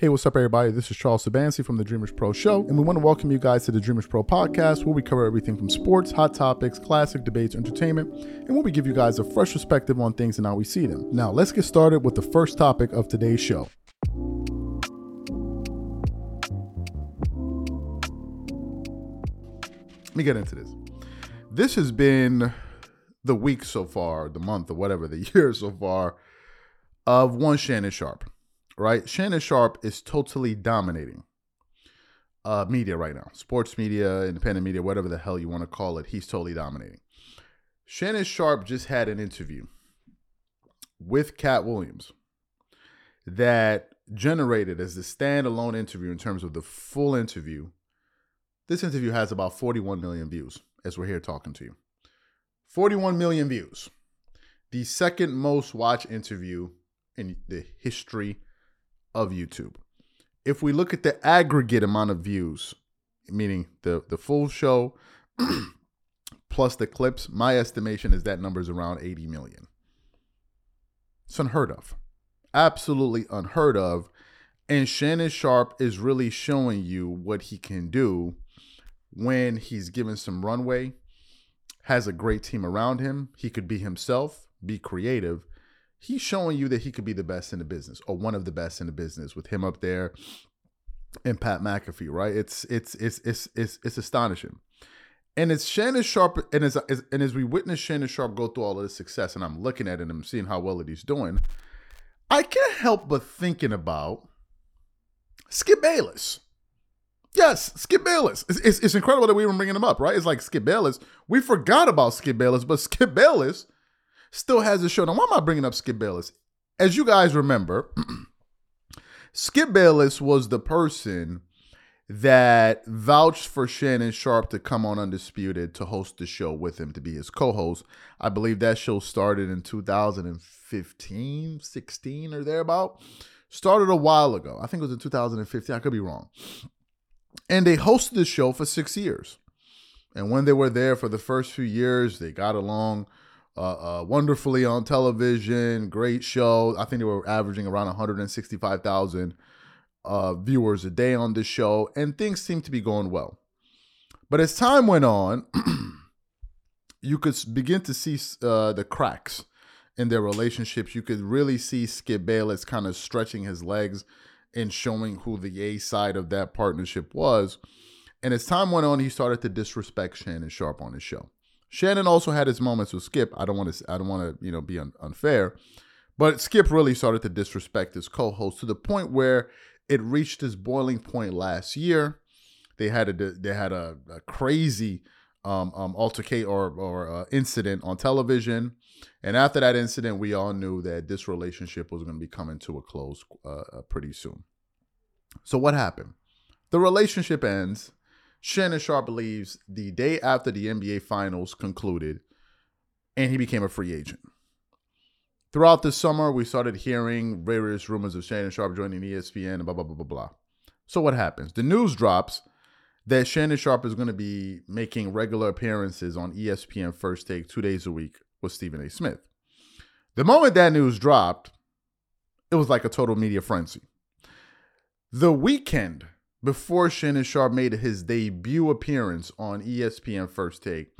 Hey, what's up, everybody? This is Charles Sabansi from the Dreamers Pro Show, and we want to welcome you guys to the Dreamers Pro podcast, where we cover everything from sports, hot topics, classic debates, entertainment, and where we give you guys a fresh perspective on things and how we see them. Now, let's get started with the first topic of today's show. Let me get into this. This has been the week so far, the month, or whatever, the year so far of one Shannon Sharpe right? Shannon Sharpe is totally dominating uh, media right now sports media, independent media, whatever the hell you want to call it. He's totally dominating. Shannon Sharpe just had an interview with Katt Williams that generated as the standalone interview in terms of the full interview. This interview has about 41 million views as we're here talking to you. 41 million views. The second most watched interview in the history of YouTube. If we look at the aggregate amount of views, meaning the the full show plus the clips, my estimation is that number is around 80 million. It's unheard of. Absolutely unheard of. And Shannon Sharpe is really showing you what he can do when he's given some runway, has a great team around him. He could be himself, be creative, he's showing you that he could be the best in the business or one of the best in the business with him up there and Pat McAfee, right? It's it's it's it's it's, it's astonishing. And it's Shannon Sharpe, and as, as and as we witness Shannon Sharpe go through all of this success, and I'm looking at it and I'm seeing how well it he's doing, I can't help but thinking about Skip Bayless. Yes, Skip Bayless. It's, it's, it's incredible that we even bringing him up, right? It's like Skip Bayless. We forgot about Skip Bayless, but Skip Bayless still has a show. Now, why am I bringing up Skip Bayless? As you guys remember, Skip Bayless was the person that vouched for Shannon Sharpe to come on Undisputed to host the show with him to be his co-host. I believe that show started in 2015, 16 or thereabout. Started a while ago. I think it was in 2015. I could be wrong. And they hosted the show for six years. And when they were there for the first few years, they got along uh, uh, wonderfully on television. Great show. I think they were averaging around 165,000 uh, viewers a day on this show, and things seemed to be going well. But as time went on, you could begin to see uh, the cracks in their relationships. You could really see Skip Bayless kind of stretching his legs and showing who the A side of that partnership was. And as time went on, he started to disrespect Shannon Sharpe on his show. Shannon also had his moments with Skip. I don't want to I don't want to, you know, be un- unfair. But Skip really started to disrespect his co-host to the point where it reached its boiling point last year. They had a they had a, a crazy um, um or or uh, incident on television, and after that incident, we all knew that this relationship was going to be coming to a close uh, uh, pretty soon. So what happened? The relationship ends. Shannon Sharpe believes the day after the NBA Finals concluded, and he became a free agent. Throughout the summer, we started hearing various rumors of Shannon Sharpe joining ESPN and blah, blah, blah, blah, blah. So, what happens? The news drops that Shannon Sharpe is going to be making regular appearances on ESPN First Take two days a week with Stephen A. Smith. The moment that news dropped, it was like a total media frenzy. The weekend before Shannon Sharpe made his debut appearance on ESPN First Take,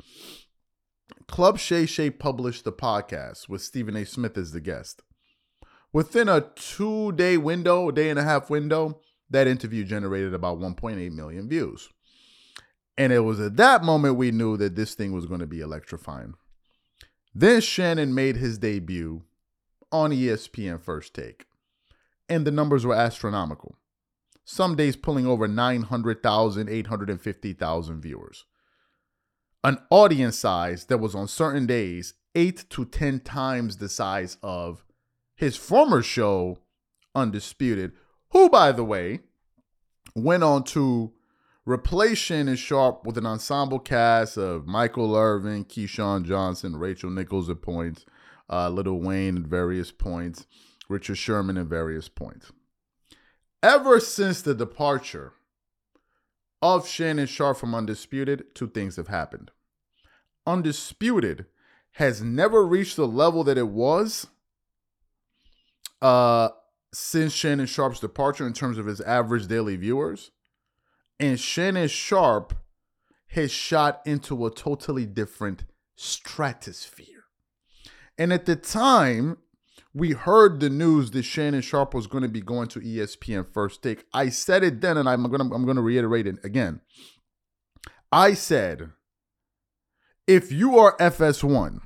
Club Shay Shay published the podcast with Stephen A. Smith as the guest. Within a two day window, a day and a half window, that interview generated about 1.8 million views. And it was at that moment we knew that this thing was going to be electrifying. Then Shannon made his debut on ESPN First Take, and the numbers were astronomical some days pulling over 900,000, 850,000 viewers. An audience size that was on certain days 8 to 10 times the size of his former show, Undisputed, who, by the way, went on to replace Shannon Sharpe with an ensemble cast of Michael Irvin, Keyshawn Johnson, Rachel Nichols at points, uh, Lil Wayne at various points, Richard Sherman at various points. Ever since the departure of Shannon Sharpe from Undisputed, two things have happened. Undisputed has never reached the level that it was uh, since Shannon Sharpe's departure in terms of his average daily viewers. And Shannon Sharpe has shot into a totally different stratosphere. And at the time, we heard the news that Shannon Sharpe was going to be going to ESPN First Take. I said it then, and I'm going to I'm going to reiterate it again. I said, if you are FS1,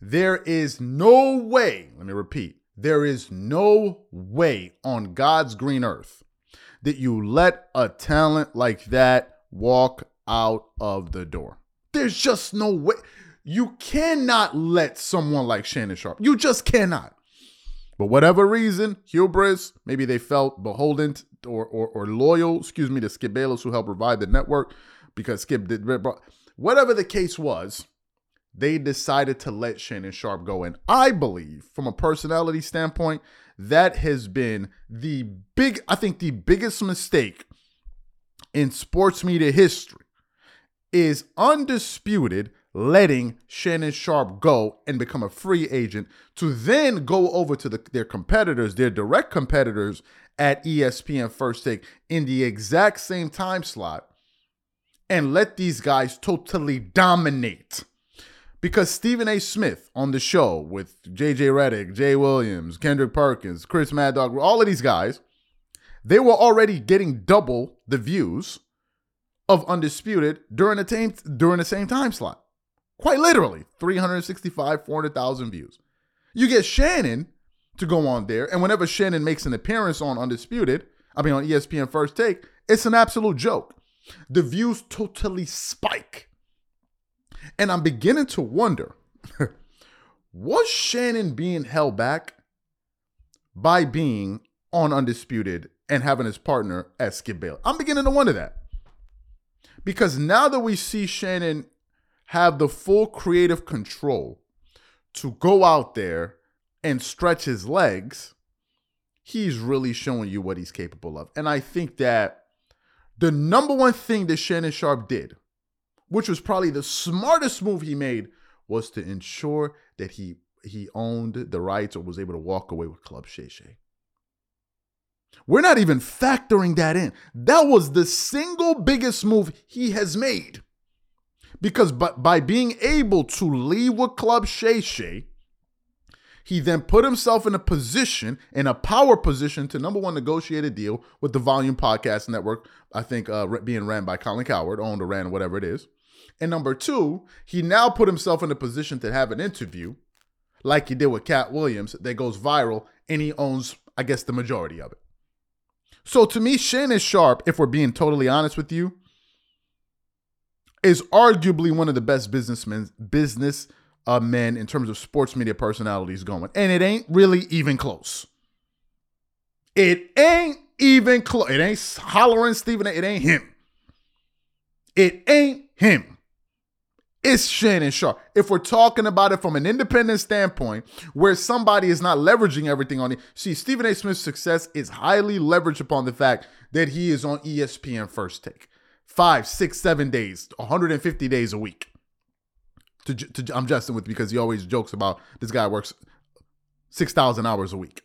there is no way. Let me repeat: there is no way on God's green earth that you let a talent like that walk out of the door. There's just no way. You cannot let someone like Shannon Sharpe. you just cannot. But whatever reason, hubris, maybe they felt beholden or, or, or loyal, excuse me, to Skip Bayless, who helped revive the network because Skip did, whatever the case was, they decided to let Shannon Sharpe go. And I believe, from a personality standpoint, that has been the big, I think, the biggest mistake in sports media history is undisputed letting Shannon Sharpe go and become a free agent to then go over to the, their competitors, their direct competitors at ESPN First Take in the exact same time slot and let these guys totally dominate. Because Stephen A. Smith on the show with JJ Redick, Jay Williams, Kendrick Perkins, Chris Mad Dog, all of these guys, they were already getting double the views of Undisputed during the same during the same time slot. Quite literally, 365, 400,000 views. You get Shannon to go on there, and whenever Shannon makes an appearance on Undisputed, I mean on ESPN First Take, it's an absolute joke. The views totally spike. And I'm beginning to wonder was Shannon being held back by being on Undisputed and having his partner as Skip Bayless? I'm beginning to wonder that. Because now that we see Shannon have the full creative control to go out there and stretch his legs, he's really showing you what he's capable of. And I think that the number one thing that Shannon Sharpe did, which was probably the smartest move he made, was to ensure that he he owned the rights or was able to walk away with Club Shay Shay. We're not even factoring that in. That was the single biggest move he has made. Because but by being able to leave with Club Shay Shay, he then put himself in a position, in a power position, to number one, negotiate a deal with the Volume Podcast Network. I think uh, being ran by Colin Cowherd, owned or ran, whatever it is. And number two, he now put himself in a position to have an interview, like he did with Katt Williams, that goes viral, and he owns, I guess, the majority of it. So to me, Shannon Sharpe, if we're being totally honest with you, is arguably one of the best businessmen, business uh, men in terms of sports media personalities going, and it ain't really even close. It ain't even close. It ain't hollering Stephen. It ain't him. It ain't him. It's Shannon Sharpe. If we're talking about it from an independent standpoint, where somebody is not leveraging everything on it, see, Stephen A. Smith's success is highly leveraged upon the fact that he is on ESPN First Take five, six, seven days, 150 days a week. To, to, I'm jesting with because he always jokes about this guy works 6,000 hours a week.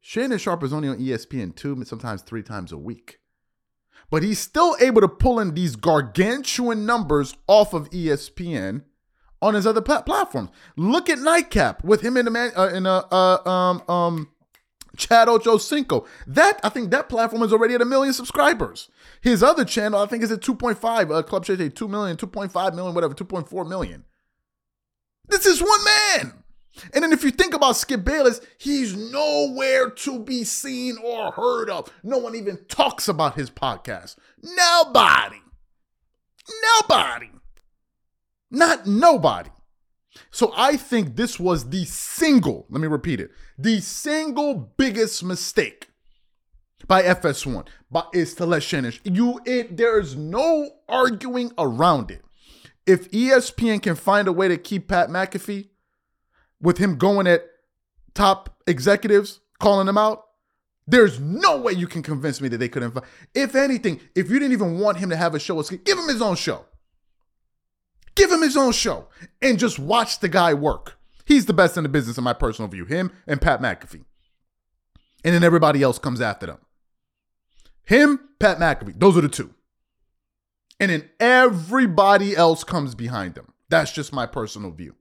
Shannon Sharpe is only on ESPN two, sometimes three times a week. But he's still able to pull in these gargantuan numbers off of ESPN on his other platforms. Look at Nightcap with him in a man uh, in a uh, um um Chad Ochocinco. That I think that platform is already at a million subscribers. His other channel, I think, is at 2.5. Uh, Club Shay 2 million, 2.5 million, whatever, 2.4 million. This is one man. And then if you think about Skip Bayless, he's nowhere to be seen or heard of. No one even talks about his podcast. Nobody. Nobody. Not nobody. So I think this was the single, let me repeat it, the single biggest mistake by FS1 but is to let Shannon you it there's no arguing around it. If ESPN can find a way to keep Pat McAfee with him going at top executives, calling them out, there's no way you can convince me that they couldn't. If anything, if you didn't even want him to have a show, give him his own show. Give him his own show and just watch the guy work. He's the best in the business, in my personal view. Him and Pat McAfee. And then everybody else comes after them. Him, Pat McAfee, those are the two. And then everybody else comes behind them. That's just my personal view.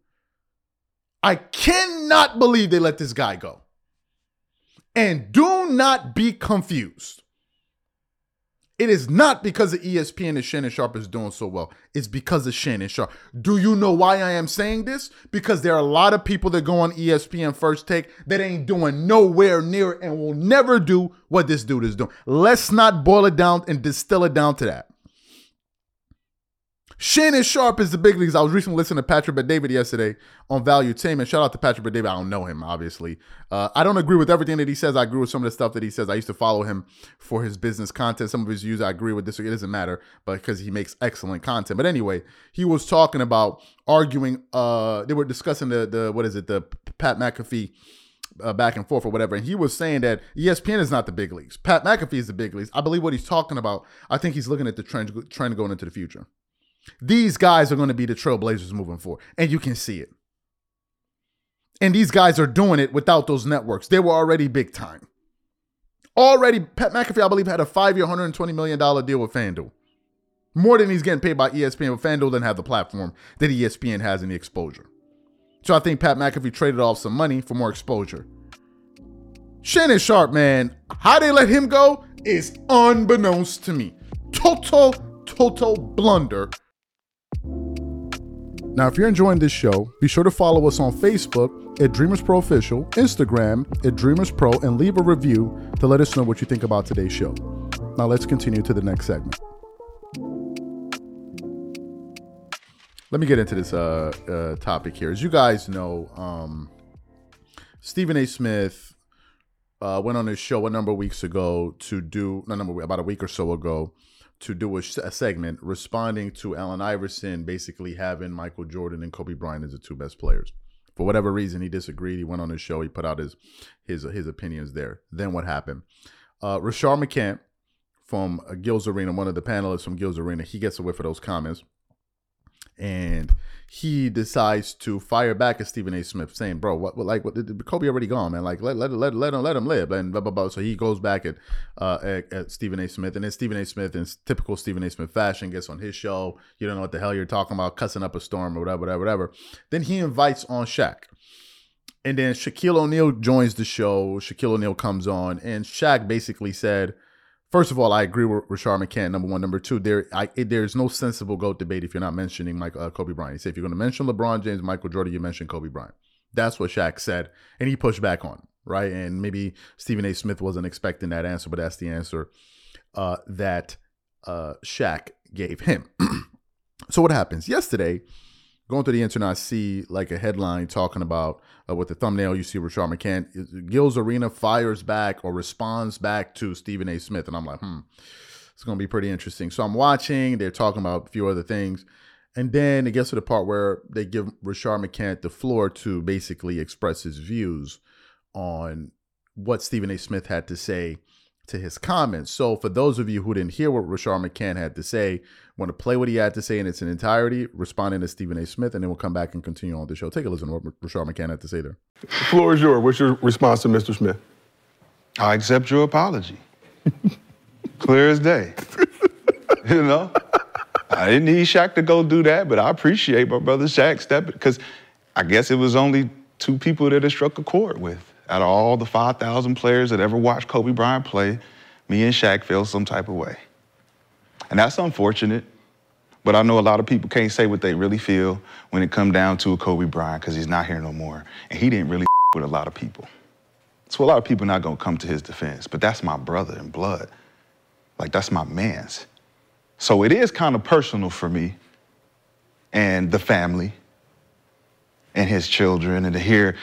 I cannot believe they let this guy go. And do not be confused. It is not because of ESPN and Shannon Sharpe is doing so well. It's because of Shannon Sharpe. Do you know why I am saying this? Because there are a lot of people that go on ESPN First Take that ain't doing nowhere near and will never do what this dude is doing. Let's not boil it down and distill it down to that. Shannon Sharpe is the big leagues. I was recently listening to Patrick Bet-David yesterday on Valuetainment, and Shout out to Patrick Bet-David. I don't know him, obviously. Uh, I don't agree with everything that he says. I agree with some of the stuff that he says. I used to follow him for his business content. Some of his views I agree with. This it doesn't matter, but because he makes excellent content. But anyway, he was talking about arguing. Uh, they were discussing the the what is it the Pat McAfee. Uh, back and forth or whatever. And he was saying that ESPN is not the big leagues. Pat McAfee is the big leagues. I believe what he's talking about. I think he's looking at the trend, trend going into the future. These guys are going to be the trailblazers moving forward, and you can see it. And these guys are doing it without those networks. They were already big time. Already, Pat McAfee, I believe, had a five year, $120 million deal with FanDuel. More than he's getting paid by ESPN, but FanDuel doesn't have the platform that ESPN has in the exposure. So I think Pat McAfee traded off some money for more exposure. Shannon Sharpe, man, how they let him go is unbeknownst to me. Total, total blunder now, if you're enjoying this show, be sure to follow us on Facebook at Dreamers Pro Official, Instagram at Dreamers Pro, and leave a review to let us know what you think about today's show. Now, let's continue to the next segment. Let me get into this uh, uh, topic here. As you guys know, um, Stephen A. Smith uh, went on his show a number of weeks ago to do, no, number about a week or so ago, to do a, a, segment responding to Allen Iverson basically having Michael Jordan and Kobe Bryant as the two best players. For whatever reason, he disagreed. He went on his show. He put out his his his opinions there. Then what happened? Uh, Rashard McCants from Gil's Arena, one of the panelists from Gil's Arena, he gets a whiff of those comments, and he decides to fire back at Stephen A. Smith, saying, "Bro, what, what like what, Kobe already gone, man? Like let let let let him let him live." And blah blah blah. So he goes back at uh at, at Stephen A. Smith, and then Stephen A. Smith, in typical Stephen A. Smith fashion, gets on his show. You don't know what the hell you're talking about, cussing up a storm or whatever, whatever, whatever. Then he invites on Shaq. And then Shaquille O'Neal joins the show. Shaquille O'Neal comes on, and Shaq basically said, First of all, I agree with Rashard McCants. Number one, number two, there I, it, there's no sensible goat debate if you're not mentioning Mike uh, Kobe Bryant. He said if you're going to mention LeBron James, Michael Jordan, you mention Kobe Bryant. That's what Shaq said, and he pushed back on right. And maybe Stephen A. Smith wasn't expecting that answer, but that's the answer uh, that uh, Shaq gave him. so what happens yesterday? Going through the internet, I see like a headline talking about uh, with the thumbnail. You see Rashard McCants, Gil's Arena fires back or responds back to Stephen A. Smith, and I'm like, hmm, it's to be pretty interesting. So I'm watching. They're talking about a few other things, and then it gets to the part where they give Rashard McCants the floor to basically express his views on what Stephen A. Smith had to say to his comments. So for those of you who didn't hear what Rashard McCants had to say, want to play what he had to say in its entirety, responding to Stephen A. Smith, and then we'll come back and continue on the show. Take a listen to what Rashard McCants had to say there. The floor is yours. What's your response to Mr. Smith? I accept your apology. Clear as day. you know? I didn't need Shaq to go do that, but I appreciate my brother Shaq stepping because I guess it was only two people that I struck a chord with. Out of all the 5,000 players that ever watched Kobe Bryant play, me and Shaq feel some type of way. And that's unfortunate, but I know a lot of people can't say what they really feel when it come down to a Kobe Bryant because he's not here no more. And he didn't really with a lot of people. So a lot of people not gonna come to his defense, but that's my brother in blood. Like that's my man's. So it is kind of personal for me and the family and his children and to hear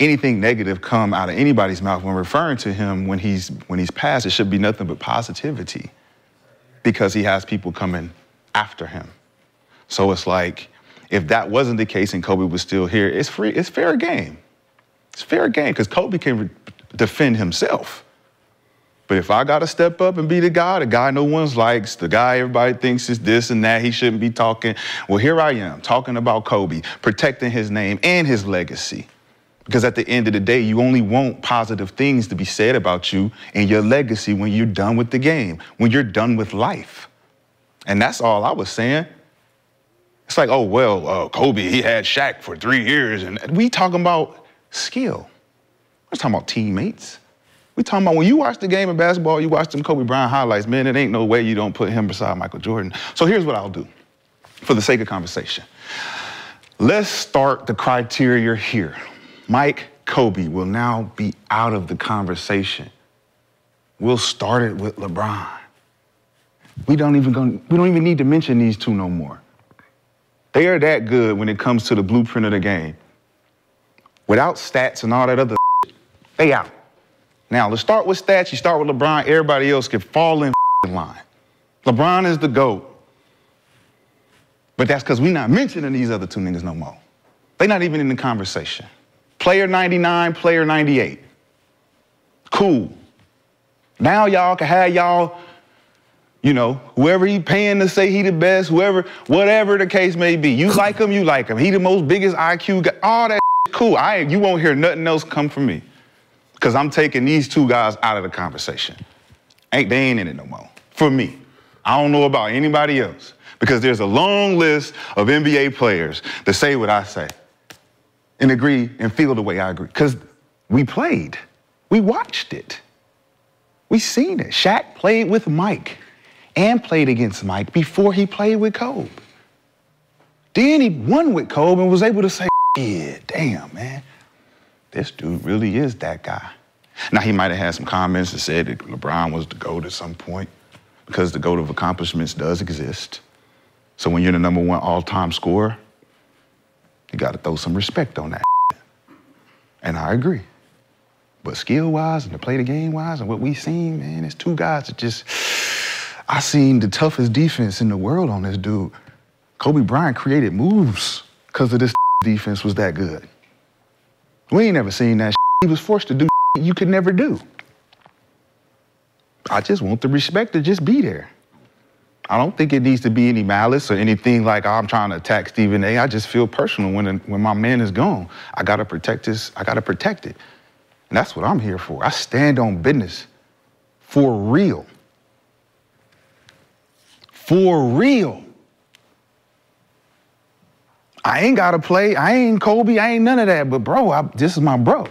anything negative come out of anybody's mouth when referring to him when he's when he's passed, it should be nothing but positivity because he has people coming after him. So it's like if that wasn't the case and Kobe was still here, it's free, it's fair game. It's fair game because Kobe can re- defend himself. But if I got to step up and be the guy, the guy no one likes, the guy everybody thinks is this and that, he shouldn't be talking. Well, here I am talking about Kobe, protecting his name and his legacy Because at the end of the day, you only want positive things to be said about you and your legacy when you're done with the game, when you're done with life. And that's all I was saying. It's like, oh, well, uh, Kobe, he had Shaq for three years. And we talking about skill. We're talking about teammates. We talking about when you watch the game of basketball, you watch them Kobe Bryant highlights, man, it ain't no way you don't put him beside Michael Jordan. So here's what I'll do for the sake of conversation. Let's start the criteria here. Mike Kobe will now be out of the conversation. We'll start it with LeBron. We don't even go, we don't even need to mention these two no more. They are that good when it comes to the blueprint of the game. Without stats and all that other shit, they out. Now, let's start with stats. You start with LeBron, everybody else can fall in line. LeBron is the GOAT. But that's because we're not mentioning these other two niggas no more. They're not even in the conversation. Player 99, player 98. Cool. Now y'all can have y'all, you know, whoever he paying to say he the best, whoever, whatever the case may be. You like him, you like him. He the most biggest IQ guy. All that cool. I you won't hear nothing else come from me. Cause I'm taking these two guys out of the conversation. Ain't they ain't in it no more. For me. I don't know about anybody else. Because there's a long list of NBA players that say what I say and agree and feel the way I agree. Because we played, we watched it, we seen it. Shaq played with Mike and played against Mike before he played with Kobe. Then he won with Kobe and was able to say, yeah, damn, man, this dude really is that guy. Now, he might have had some comments that said that LeBron was the GOAT at some point because the GOAT of accomplishments does exist. So when you're the number one all-time scorer, you got to throw some respect on that. And I agree. But skill-wise and to play the game-wise and what we seen, man, it's two guys that just I seen the toughest defense in the world on this dude. Kobe Bryant created moves because of this defense was that good. We ain't never seen that. He was forced to do you could never do. I just want the respect to just be there. I don't think it needs to be any malice or anything like oh, I'm trying to attack Stephen A. I just feel personal when when my man is gone. I gotta protect this. I gotta protect it, and that's what I'm here for. I stand on business, for real, for real. I ain't gotta play. I ain't Kobe. I ain't none of that. But bro, I, this is my bro.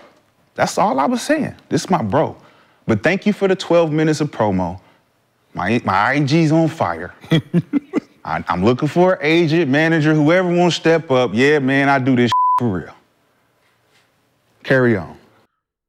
That's all I was saying. This is my bro. But thank you for the 12 minutes of promo. My, my IG's on fire. I, am looking for an agent, manager, whoever wants to step up. Yeah, man, I do this for real. Carry on.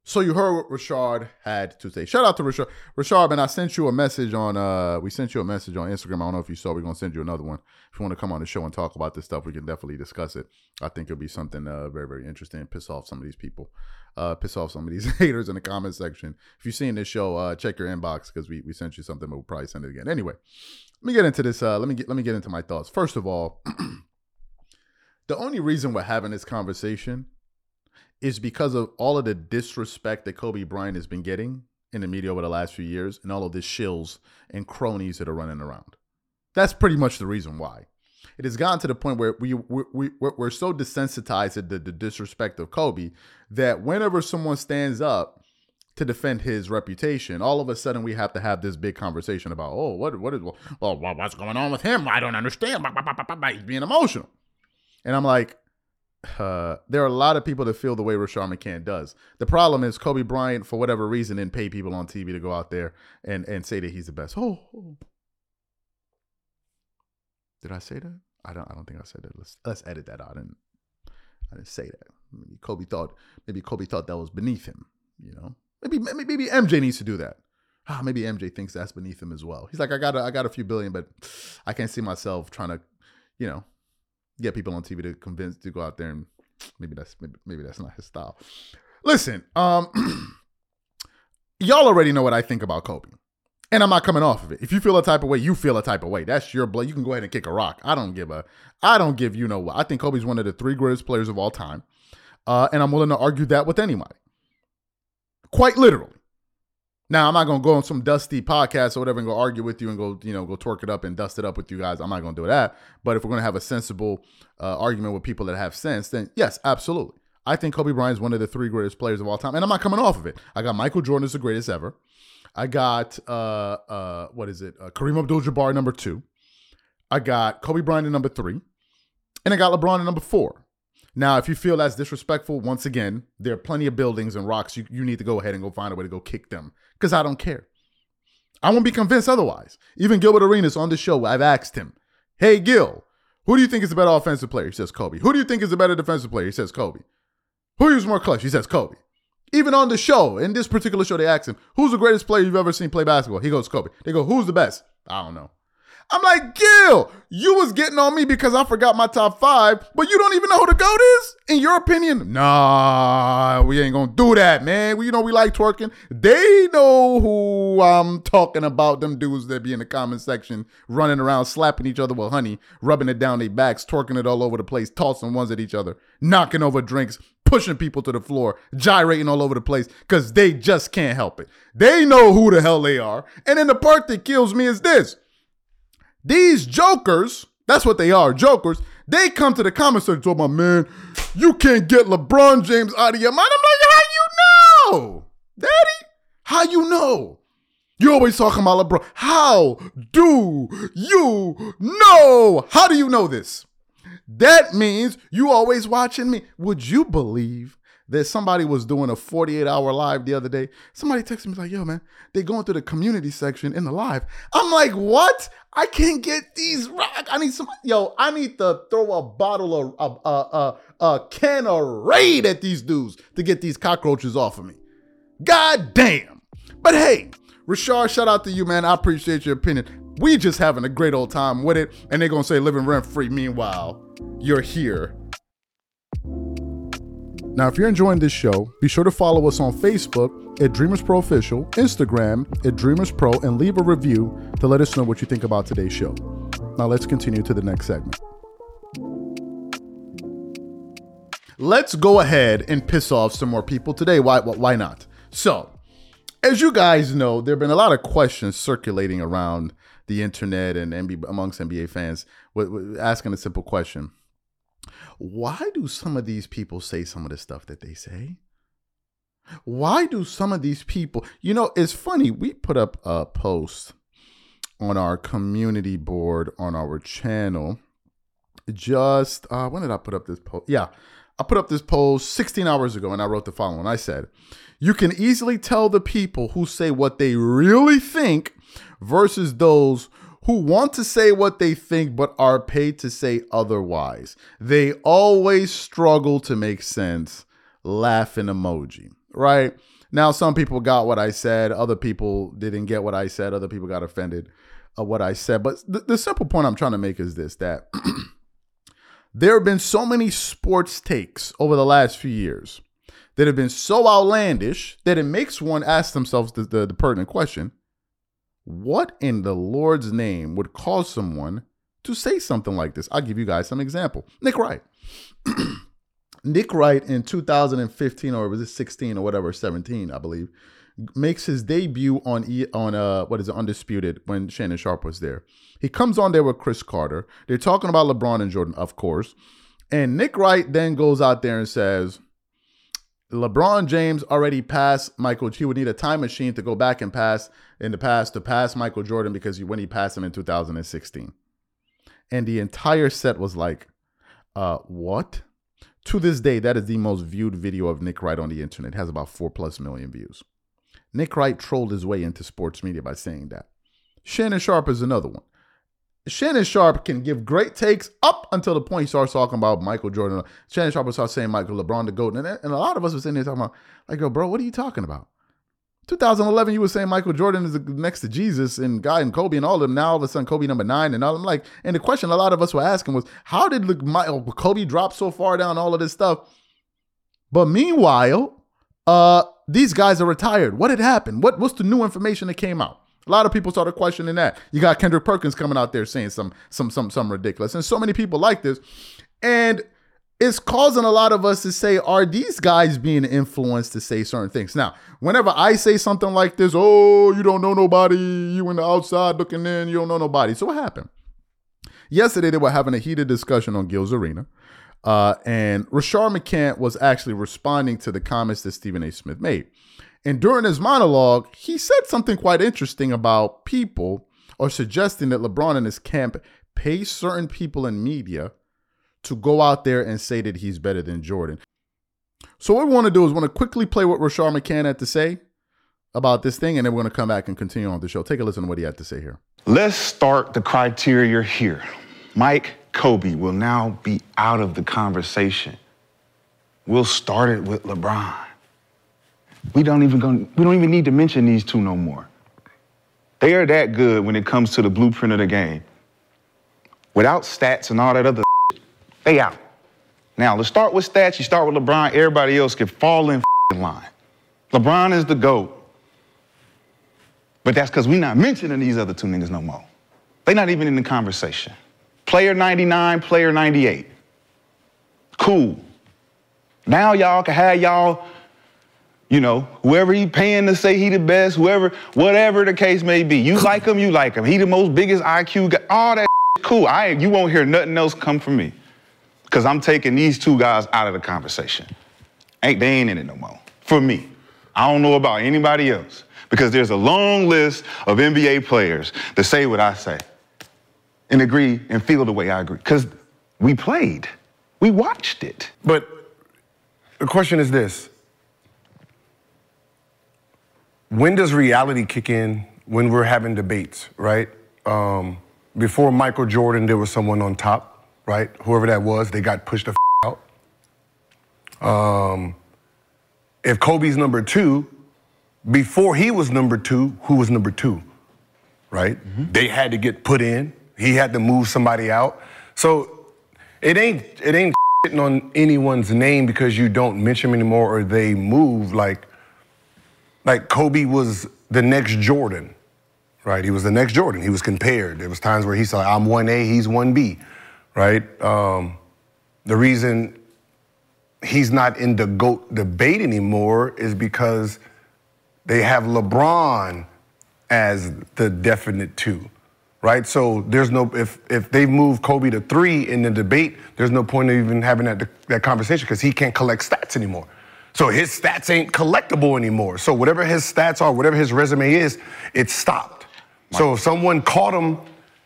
So you heard what Rashard had to say. Shout out to Rashard. Rashard, man, I sent you a message on uh we sent you a message on Instagram. I don't know if you saw, we're gonna send you another one. If you want to come on the show and talk about this stuff, we can definitely discuss it. I think it'll be something uh very, very interesting and piss off some of these people. Uh piss off some of these haters in the comment section. If you've seen this show, uh check your inbox because we, we sent you something, but we'll probably send it again. Anyway, let me get into this. Uh let me get let me get into my thoughts. First of all, the only reason we're having this conversation is because of all of the disrespect that Kobe Bryant has been getting in the media over the last few years and all of the shills and cronies that are running around. That's pretty much the reason why. It has gotten to the point where we, we, we, we're so desensitized to the, the disrespect of Kobe that whenever someone stands up to defend his reputation, all of a sudden we have to have this big conversation about, oh, what what is well, what's going on with him? I don't understand. He's being emotional, and I'm like, uh, there are a lot of people that feel the way Rashard McCants does. The problem is Kobe Bryant, for whatever reason, didn't pay people on TV to go out there and, and say that he's the best. Oh, oh, did I say that? I don't. I don't think I said that. Let's let's edit that out. I didn't. I didn't say that. Maybe Kobe thought. Maybe Kobe thought that was beneath him. You know. Maybe maybe, maybe MJ needs to do that. Ah, maybe MJ thinks that's beneath him as well. He's like, I got a, I got a few billion, but I can't see myself trying to, you know, get people on TV to convince to go out there and maybe that's maybe, maybe that's not his style. Listen, um, y'all already know what I think about Kobe. And I'm not coming off of it. If you feel a type of way, you feel a type of way. That's your blood. You can go ahead and kick a rock. I don't give a. I don't give you know what. I think Kobe's one of the three greatest players of all time, uh, and I'm willing to argue that with anybody. Quite literally. Now I'm not gonna go on some dusty podcast or whatever and go argue with you and go you know go twerk it up and dust it up with you guys. I'm not gonna do that. But if we're gonna have a sensible uh, argument with people that have sense, then yes, absolutely, I think Kobe Bryant is one of the three greatest players of all time, and I'm not coming off of it. I got Michael Jordan as the greatest ever. I got uh uh what is it? Uh, Kareem Abdul-Jabbar number two. I got Kobe Bryant at number three, and I got LeBron at number four. Now, if you feel that's disrespectful, once again, there are plenty of buildings and rocks. You, you need to go ahead and go find a way to go kick them because I don't care. I won't be convinced otherwise. Even Gilbert Arenas on the show, I've asked him, Hey, Gil, who do you think is a better offensive player? He says Kobe. Who do you think is a better defensive player? He says Kobe. Who is more clutch? He says Kobe. Even on the show, in this particular show, they ask him, Who's the greatest player you've ever seen play basketball? He goes, Kobe. They go, Who's the best? I don't know. I'm like, Gil, you was getting on me because I forgot my top five, but you don't even know who the GOAT is? In your opinion? Nah, we ain't gonna do that, man. We, you know, we like twerking. They know who I'm talking about, them dudes that be in the comment section running around, slapping each other with honey, rubbing it down their backs, twerking it all over the place, tossing ones at each other, knocking over drinks, pushing people to the floor, gyrating all over the place, because they just can't help it. They know who the hell they are. And then the part that kills me is this. These jokers, that's what they are, jokers, they come to the comment section talking about, man, you can't get LeBron James out of your mind. I'm like, how you know? Daddy, how you know? You're always talking about LeBron. How do you know? How do you know this? That means you always watching me. Would you believe that somebody was doing a 48 hour live the other day? Somebody texted me like, yo, man, they going through the community section in the live. I'm like, what? I can't get these rock. I need some, yo, I need to throw a bottle of, a, a, a, a can of Raid at these dudes to get these cockroaches off of me. God damn. But hey, Rashard, shout out to you, man. I appreciate your opinion. We just having a great old time with it, and they're gonna say living rent free. Meanwhile, you're here. Now, if you're enjoying this show, be sure to follow us on Facebook at Dreamers Pro Official, Instagram at Dreamers Pro, and leave a review to let us know what you think about today's show. Now, let's continue to the next segment. Let's go ahead and piss off some more people today. Why? Why not? So, as you guys know, there have been a lot of questions circulating around the internet and NBA, amongst NBA fans with asking a simple question Why do some of these people say some of the stuff that they say? Why do some of these people, you know, it's funny, we put up a post on our community board on our channel just, uh, when did I put up this post? Yeah, I put up this post 16 hours ago and I wrote the following. I said, You can easily tell the people who say what they really think versus those who want to say what they think but are paid to say otherwise. They always struggle to make sense. Laughing emoji, right? Now, some people got what I said, other people didn't get what I said, other people got offended of what I said. But the, the simple point I'm trying to make is this that there have been so many sports takes over the last few years that have been so outlandish that it makes one ask themselves the, the, the pertinent question what in the Lord's name would cause someone to say something like this? I'll give you guys some example. Nick Wright. Nick Wright in 2015 or was it 16 or whatever, 17, I believe, makes his debut on e, on uh what is it, Undisputed when Shannon Sharpe was there. He comes on there with Chris Carter. They're talking about LeBron and Jordan, of course. And Nick Wright then goes out there and says, LeBron James already passed Michael. He would need a time machine to go back and pass in the past to pass Michael Jordan because when he passed him in 2016. And the entire set was like, uh, what? To this day, that is the most viewed video of Nick Wright on the internet. It has about four plus million views. Nick Wright trolled his way into sports media by saying that. Shannon Sharpe is another one. Shannon Sharpe can give great takes up until the point he starts talking about Michael Jordan. Shannon Sharpe will start saying Michael LeBron the GOAT. And, and a lot of us were sitting there talking about, like, yo, bro, what are you talking about? 2011, you were saying Michael Jordan is next to Jesus and Guy and Kobe and all of them. Now all of a sudden, Kobe number nine and all. I'm like, and the question a lot of us were asking was, how did Kobe drop so far down all of this stuff? But meanwhile, uh, these guys are retired. What had happened? What what's the new information that came out? A lot of people started questioning that. You got Kendrick Perkins coming out there saying some some some some ridiculous, and so many people like this, and it's causing a lot of us to say, are these guys being influenced to say certain things? Now, whenever I say something like this, oh, you don't know nobody, you in the outside looking in, you don't know nobody. So what happened? Yesterday they were having a heated discussion on Gil's Arena. Uh, and Rashard McCants was actually responding to the comments that Stephen A. Smith made. And during his monologue, he said something quite interesting about people or suggesting that LeBron and his camp pay certain people in media to go out there and say that he's better than Jordan. So what we want to do is want to quickly play what Rashard McCants had to say about this thing, and then we're going to come back and continue on the show. Take a listen to what he had to say here. Let's start the criteria here. Mike Kobe will now be out of the conversation. We'll start it with LeBron. We don't even go, we don't even need to mention these two no more. They are that good when it comes to the blueprint of the game. Without stats and all that other they out. Now, let's start with stats. You start with LeBron, everybody else can fall in line. LeBron is the GOAT. But that's because we're not mentioning these other two niggas no more. They're not even in the conversation. Player 99, player 98. Cool. Now y'all can have y'all, you know, whoever he paying to say he the best, whoever, whatever the case may be. You like him, you like him. He the most biggest IQ guy. All that cool. I you won't hear nothing else come from me. Cause I'm taking these two guys out of the conversation. Ain't they ain't in it no more. For me. I don't know about anybody else. Because there's a long list of NBA players that say what I say and agree and feel the way I agree. Because we played, we watched it. But the question is this When does reality kick in when we're having debates, right? Um, before Michael Jordan, there was someone on top, right? Whoever that was, they got pushed the f- out. Um, if Kobe's number two, before he was number two, who was number two? Right? Mm-hmm. They had to get put in. He had to move somebody out. So it ain't it ain't on anyone's name because you don't mention them anymore or they move like like Kobe was the next Jordan. Right? He was the next Jordan. He was compared. There was times where he said, I'm 1A, he's 1B. Right? Um, the reason he's not in the GOAT debate anymore is because they have LeBron as the definite two, right? So there's no if if they move Kobe to three in the debate, there's no point of even having that that conversation because he can't collect stats anymore. So his stats ain't collectible anymore. So whatever his stats are, whatever his resume is, it's stopped. So if someone caught him,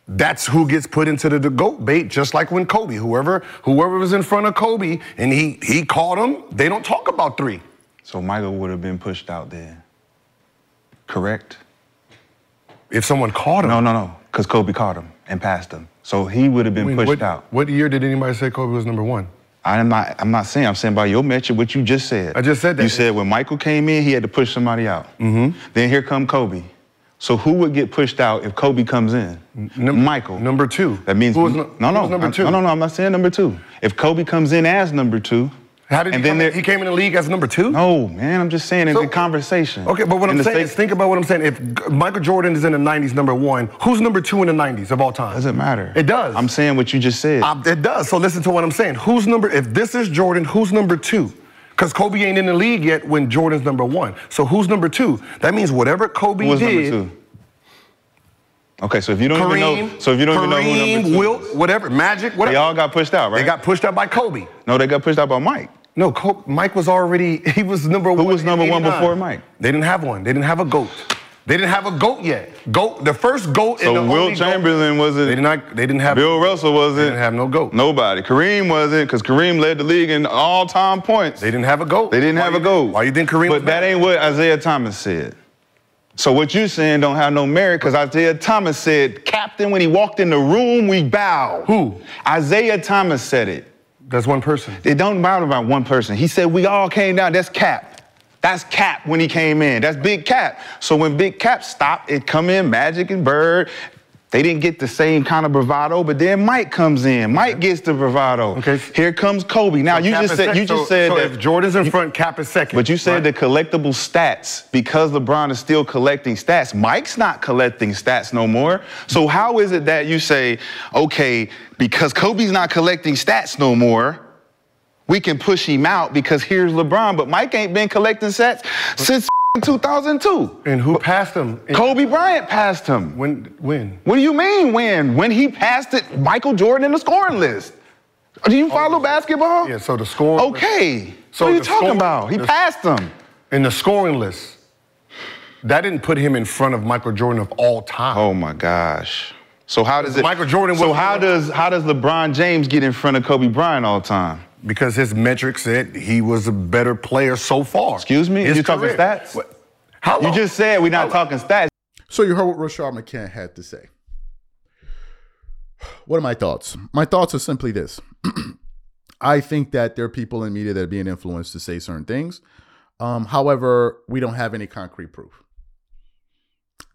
that's who gets put into the, the goat bait, just like when Kobe, whoever whoever was in front of Kobe and he he caught him, they don't talk about three. So Michael would have been pushed out there correct? If someone caught him. No, no, no, because Kobe caught him and passed him. So he would have been I mean, pushed what, out. What year did anybody say Kobe was number one? I'm not. I'm not saying. I'm saying by your metric, what you just said. I just said that. You said when Michael came in, he had to push somebody out. Mm-hmm. Then here come Kobe. So who would get pushed out if Kobe comes in? Num- Michael. Number two. That means no, no, no, number two. no, no, no. I'm not saying number two. If Kobe comes in as number two, how did and he, then come, he came in the league as number two? No, man. I'm just saying in so, the conversation. Okay, but what I'm saying is think about what I'm saying. If Michael Jordan is in the 90s, number one, who's number two in the 90s of all time? Doesn't matter. It does. I'm saying what you just said. Uh, it does. So listen to what I'm saying. Who's number? If this is Jordan, who's number two? Because Kobe ain't in the league yet when Jordan's number one. So who's number two? That means whatever Kobe who's did. Number two? Okay, so if you don't Kareem, even know, so if you don't Kareem, even know who number two, Wilt, whatever, Magic, whatever. They all got pushed out, right? They got pushed out by Kobe. No, they got pushed out by Mike. No, Mike was already, he was number Who one. Who was number one before Mike? They didn't have one. They didn't have a GOAT. They didn't have a GOAT yet. GOAT, the first GOAT so the Wilt Chamberlain GOAT, wasn't. They did not. They didn't have. Bill Russell wasn't. They didn't have no GOAT. Nobody. Kareem wasn't, because Kareem led the league in all-time points. They didn't have a GOAT. They didn't why have a GOAT. Why you think Kareem? But that ain't what Isiah Thomas said. So what you saying don't have no merit because Isiah Thomas said, Captain, when he walked in the room, we bowed. Who? Isiah Thomas said it. That's one person. It don't matter about one person. He said we all came down. That's Cap. That's Cap when he came in. That's Big Cap. So when Big Cap stopped, it come in Magic and Bird. They didn't get the same kind of bravado, but then Mike comes in. Mike gets the bravado. Okay. Here comes Kobe. Now so you just said you just so, said so that if Jordan's in front, Cap is second. But you said right? the collectible stats because LeBron is still collecting stats. Mike's not collecting stats no more. So how is it that you say, okay, because Kobe's not collecting stats no more? We can push him out because here's LeBron, but Mike ain't been collecting stats since 2002. And who passed him? Kobe Bryant passed him. When? When? What do you mean when? When he passed it, Michael Jordan in the scoring list. Do you follow oh, basketball? Yeah, so the scoring. Okay. So what are you talking score- about? He the- passed them. In the scoring list, that didn't put him in front of Michael Jordan of all time. Oh my gosh. So how does it? Michael Jordan So how does how does LeBron James get in front of Kobe Bryant all the time? Because his metrics said he was a better player so far. Excuse me? His You talking stats? What? How You just said we're not talking stats. So you heard what Rashard McCants had to say. What are my thoughts? My thoughts are simply this. I think that there are people in media that are being influenced to say certain things. Um, however, we don't have any concrete proof.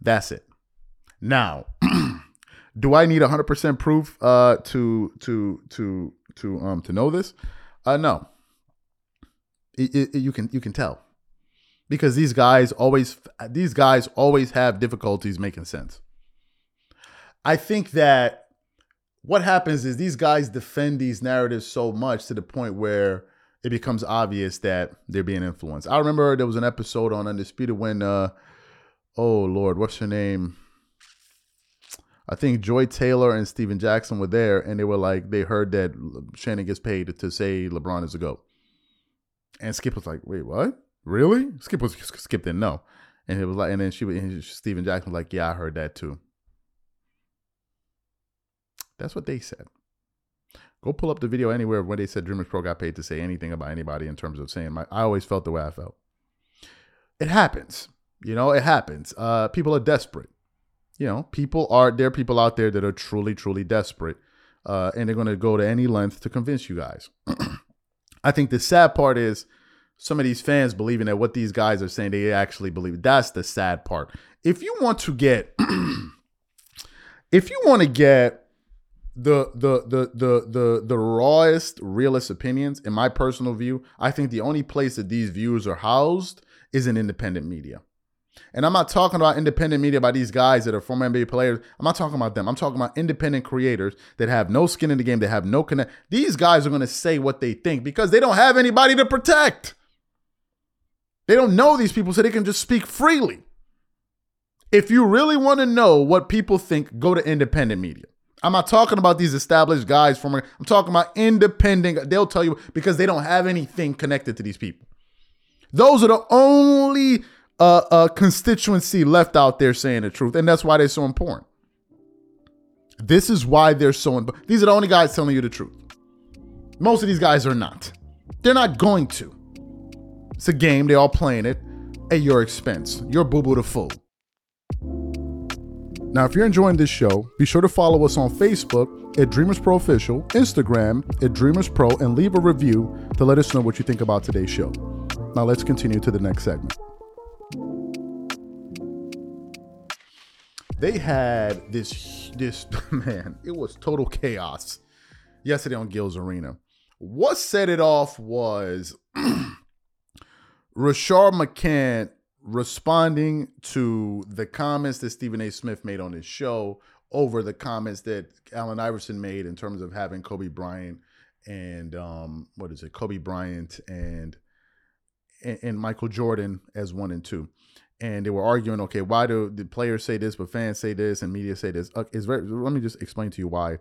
That's it. Now, do I need 100% proof uh, to to to to um to know this? Uh, no. It- it- you can you can tell because these guys always these guys always have difficulties making sense. I think that what happens is these guys defend these narratives so much to the point where it becomes obvious that they're being influenced. I remember there was an episode on Undisputed when uh oh lord, what's her name? I think Joy Taylor and Stephen Jackson were there and they were like they heard that Shannon gets paid to say LeBron is a GOAT. And Skip was like, "Wait, what? Really?" Skip was Skip didn't know, and it was like, and then she, and Stephen Jackson was like, "Yeah, I heard that too." That's what they said. Go pull up the video anywhere when they said Dreamers Pro got paid to say anything about anybody in terms of saying my. I always felt the way I felt. It happens, you know. It happens. Uh, people are desperate. You know, people are there. Are people out there that are truly, truly desperate, uh, and they're going to go to any length to convince you guys. I think the sad part is some of these fans believing that what these guys are saying they actually believe. That's the sad part. If you want to get if you want to get the the the the the the rawest, realest opinions, in my personal view, I think the only place that these views are housed is in independent media. And I'm not talking about independent media by these guys that are former NBA players. I'm not talking about them. I'm talking about independent creators that have no skin in the game, that have no connect. These guys are going to say what they think because they don't have anybody to protect. They don't know these people, so they can just speak freely. If you really want to know what people think, go to independent media. I'm not talking about these established guys from. I'm talking about independent. They'll tell you because they don't have anything connected to these people. Those are the only uh, constituency left out there saying the truth, and that's why they're so important. This is why they're so. important. these are the only guys telling you the truth. Most of these guys are not. They're not going to. It's a game. They're all playing it at your expense. You're boo boo the fool. Now, if you're enjoying this show, be sure to follow us on Facebook at Dreamers Pro Official, Instagram at Dreamers Pro, and leave a review to let us know what you think about today's show. Now, let's continue to the next segment. They had this, this man, it was total chaos yesterday on Gil's Arena. What set it off was Rashard McCants responding to the comments that Stephen A. Smith made on his show over the comments that Allen Iverson made in terms of having Kobe Bryant and um, what is it, Kobe Bryant and, and and Michael Jordan as one and two, and they were arguing. Okay, why do the players say this, but fans say this, and media say this? Uh, very. Let me just explain to you why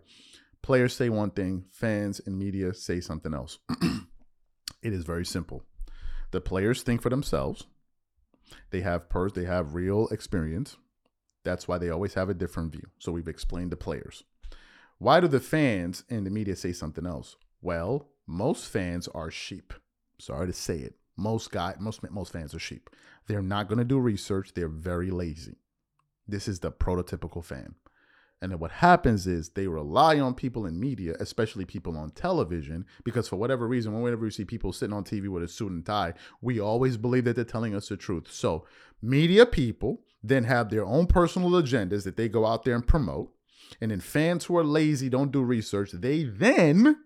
players say one thing, fans and media say something else. it is very simple. The players think for themselves. They have pers- they have real experience. That's why they always have a different view. So we've explained the players. Why do the fans and the media say something else? Well, most fans are sheep. Sorry to say it. Most guy most most fans are sheep. They're not going to do research. They're very lazy. This is the prototypical fan. And then what happens is they rely on people in media, especially people on television, because for whatever reason, whenever we see people sitting on TV with a suit and tie, we always believe that they're telling us the truth. So media people then have their own personal agendas that they go out there and promote. And then fans who are lazy, don't do research, they then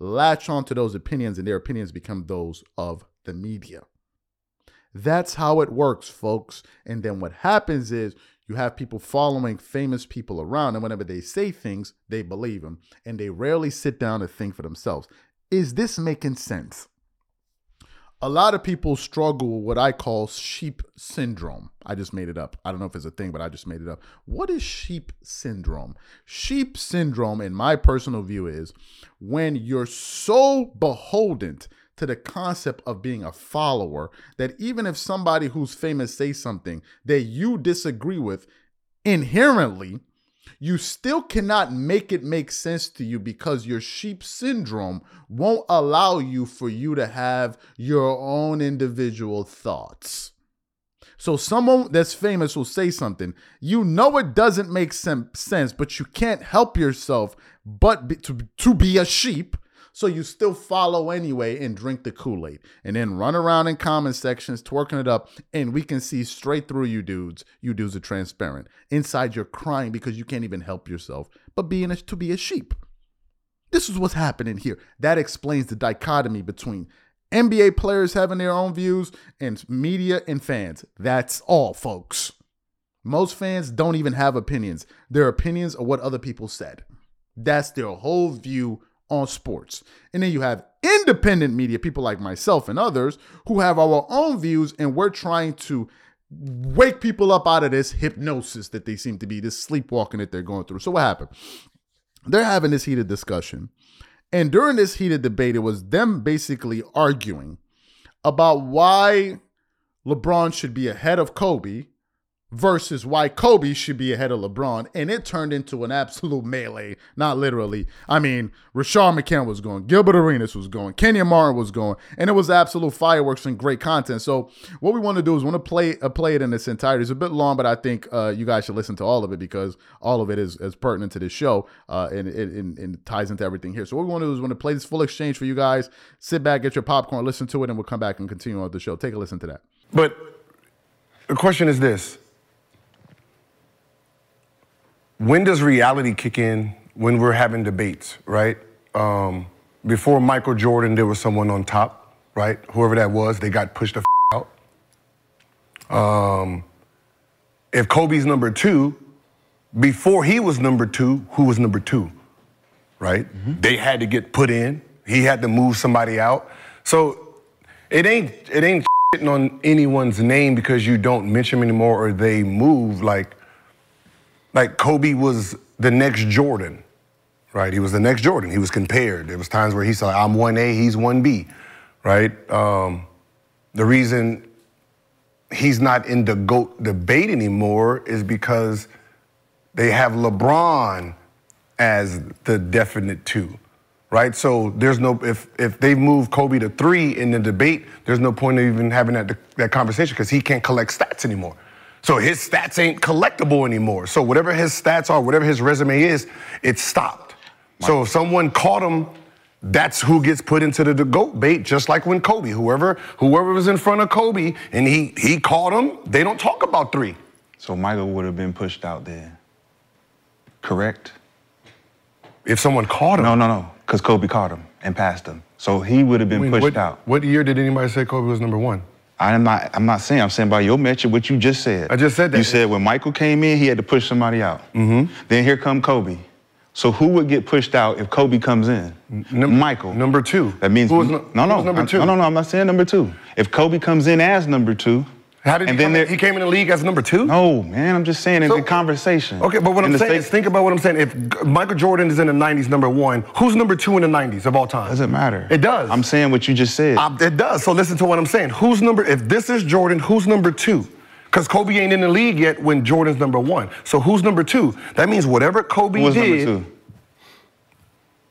latch onto those opinions and their opinions become those of the media. That's how it works, folks. And then what happens is you have people following famous people around, and whenever they say things, they believe them, and they rarely sit down and think for themselves. Is this making sense? a lot of people struggle with what I call sheep syndrome. I just made it up. I don't know if it's a thing, but I just made it up. What is sheep syndrome? Sheep syndrome, in my personal view, is when you're so beholden to the concept of being a follower that even if somebody who's famous says something that you disagree with inherently, you still cannot make it make sense to you because your sheep syndrome won't allow you for you to have your own individual thoughts. So someone that's famous will say something. You know it doesn't make sense, but you can't help yourself but be, to, to be a sheep so you still follow anyway and drink the Kool Aid and then run around in comment sections twerking it up. And we can see straight through you dudes. You dudes are transparent. Inside, you're crying because you can't even help yourself, but being a, to be a sheep. This is what's happening here. That explains the dichotomy between NBA players having their own views and media and fans. That's all, folks. Most fans don't even have opinions. Their opinions are what other people said. That's their whole view on sports. And then you have independent media, people like myself and others, who have our own views, and we're trying to wake people up out of this hypnosis that they seem to be, this sleepwalking that they're going through. So, what happened? They're having this heated discussion. And during this heated debate, it was them basically arguing about why LeBron should be ahead of Kobe versus why Kobe should be ahead of LeBron. And it turned into an absolute melee, not literally. I mean, Rashard McCants was going, Gilbert Arenas was going, Kenyon Martin was going, and it was absolute fireworks and great content. So what we want to do is want to play uh, play it in its entirety. It's a bit long, but I think uh, you guys should listen to all of it because all of it is, is pertinent to this show uh, and it ties into everything here. So what we want to do is want to play this full exchange for you guys. Sit back, get your popcorn, listen to it, and we'll come back and continue on the show. Take a listen to that. But the question is this when does reality kick in when we're having debates, right? Um, before Michael Jordan, there was someone on top, right? Whoever that was, they got pushed the f- out. Um, if Kobe's number two, before he was number two, who was number two, right? Mm-hmm. They had to get put in. He had to move somebody out. So it ain't it ain't on anyone's name because you don't mention them anymore or they move. Like like Kobe was the next Jordan, right? He was the next Jordan. He was compared. There was times where he said, "I'm one A, he's one B," right? Um, the reason he's not in the goat debate anymore is because they have LeBron as the definite two, right? So there's no if if they move Kobe to three in the debate, there's no point of even having that that conversation because he can't collect stats anymore. So his stats ain't collectible anymore. So whatever his stats are, whatever his resume is, it's stopped. So if someone caught him, that's who gets put into the, the goat bait, just like when Kobe, whoever whoever was in front of Kobe and he he caught him, they don't talk about three. So Michael would have been pushed out there. Correct? If someone caught him. No, no, no. Because Kobe caught him and passed him. So he would have been I mean, pushed what, out. What year did anybody say Kobe was number one? I'm not. I'm not saying. I'm saying by your metric, what you just said. I just said that. You said when Michael came in, he had to push somebody out. Mm-hmm. Then here come Kobe. So who would get pushed out if Kobe comes in? Number, Michael. Number two. That means who was, no, no, no. number two? No, no, no. I'm not saying number two. If Kobe comes in as number two, how did he come in? He came in the league as number two? No, man. I'm just saying in so, the conversation. Okay, but what I'm saying is think about what I'm saying. If Michael Jordan is in the 90s, number one, who's number two in the 90s of all time? Doesn't matter. It does. I'm saying what you just said. Uh, it does. So listen to what I'm saying. Who's number, if this is Jordan, who's number two? Because Kobe ain't in the league yet when Jordan's number one. So who's number two? That means whatever Kobe who did. Number two?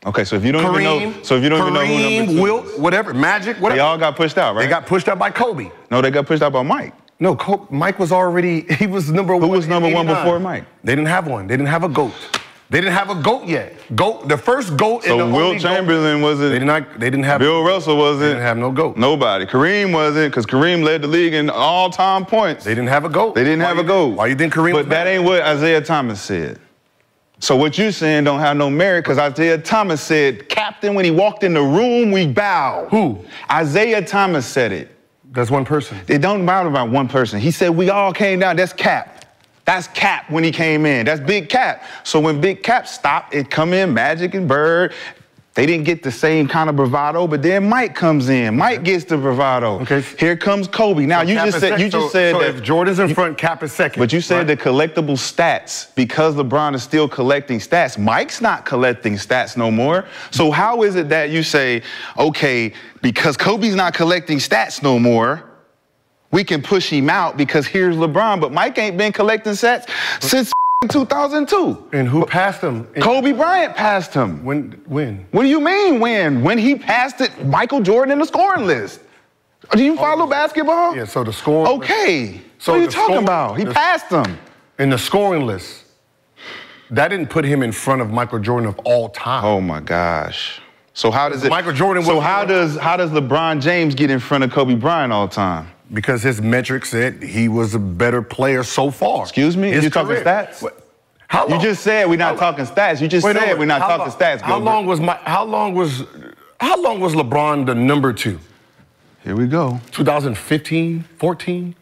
Okay, so if you don't Kareem, even know, so if you don't Kareem, even know who number two, Wilt, whatever, Magic, whatever. They all got pushed out, right? They got pushed out by Kobe. No, they got pushed out by Mike. No, Mike was already, he was number Who one. Who was number one before Mike? They didn't have one. They didn't have a GOAT. They didn't have a GOAT yet. GOAT, the first GOAT so and the Wilt Chamberlain wasn't. They did not, they didn't have. Bill Russell wasn't. They didn't have no GOAT. Nobody. Kareem wasn't, because Kareem led the league in all-time points. They didn't have a GOAT. They didn't why have a GOAT. Why you think Kareem But that ain't what Isiah Thomas said. So what you saying don't have no merit because Isiah Thomas said, Captain, when he walked in the room, we bow. Who? Isiah Thomas said it. That's one person. It don't matter about one person. He said we all came down. That's Cap. That's Cap when he came in. That's Big Cap. So when Big Cap stopped, it come in Magic and Bird. They didn't get the same kind of bravado, but then Mike comes in. Mike gets the bravado. Okay. Here comes Kobe. Now you just said you just so- said so that if Jordan's in front, Cap is second. But you said right? the collectible stats, because LeBron is still collecting stats, Mike's not collecting stats no more. So how is it that you say, okay, because Kobe's not collecting stats no more, we can push him out because here's LeBron, but Mike ain't been collecting stats since 2002. And who passed him? Kobe Bryant passed him. When? When? What do you mean when? When he passed it, Michael Jordan in the scoring list. Do you follow oh. basketball? Yeah. So the score. Okay. So what are you talking score- about? He the- passed him. In the scoring list, that didn't put him in front of Michael Jordan of all time. Oh my gosh. So how does it? Michael Jordan So how does how does LeBron James get in front of Kobe Bryant all the time? Because his metrics said he was a better player so far. Excuse me? His You talking stats? What- How You just said we're not talking stats. You just Wait, said wait, we're not talking long- stats. How long was my? How long was? How long was LeBron the number two? Here we go. 2015, 14?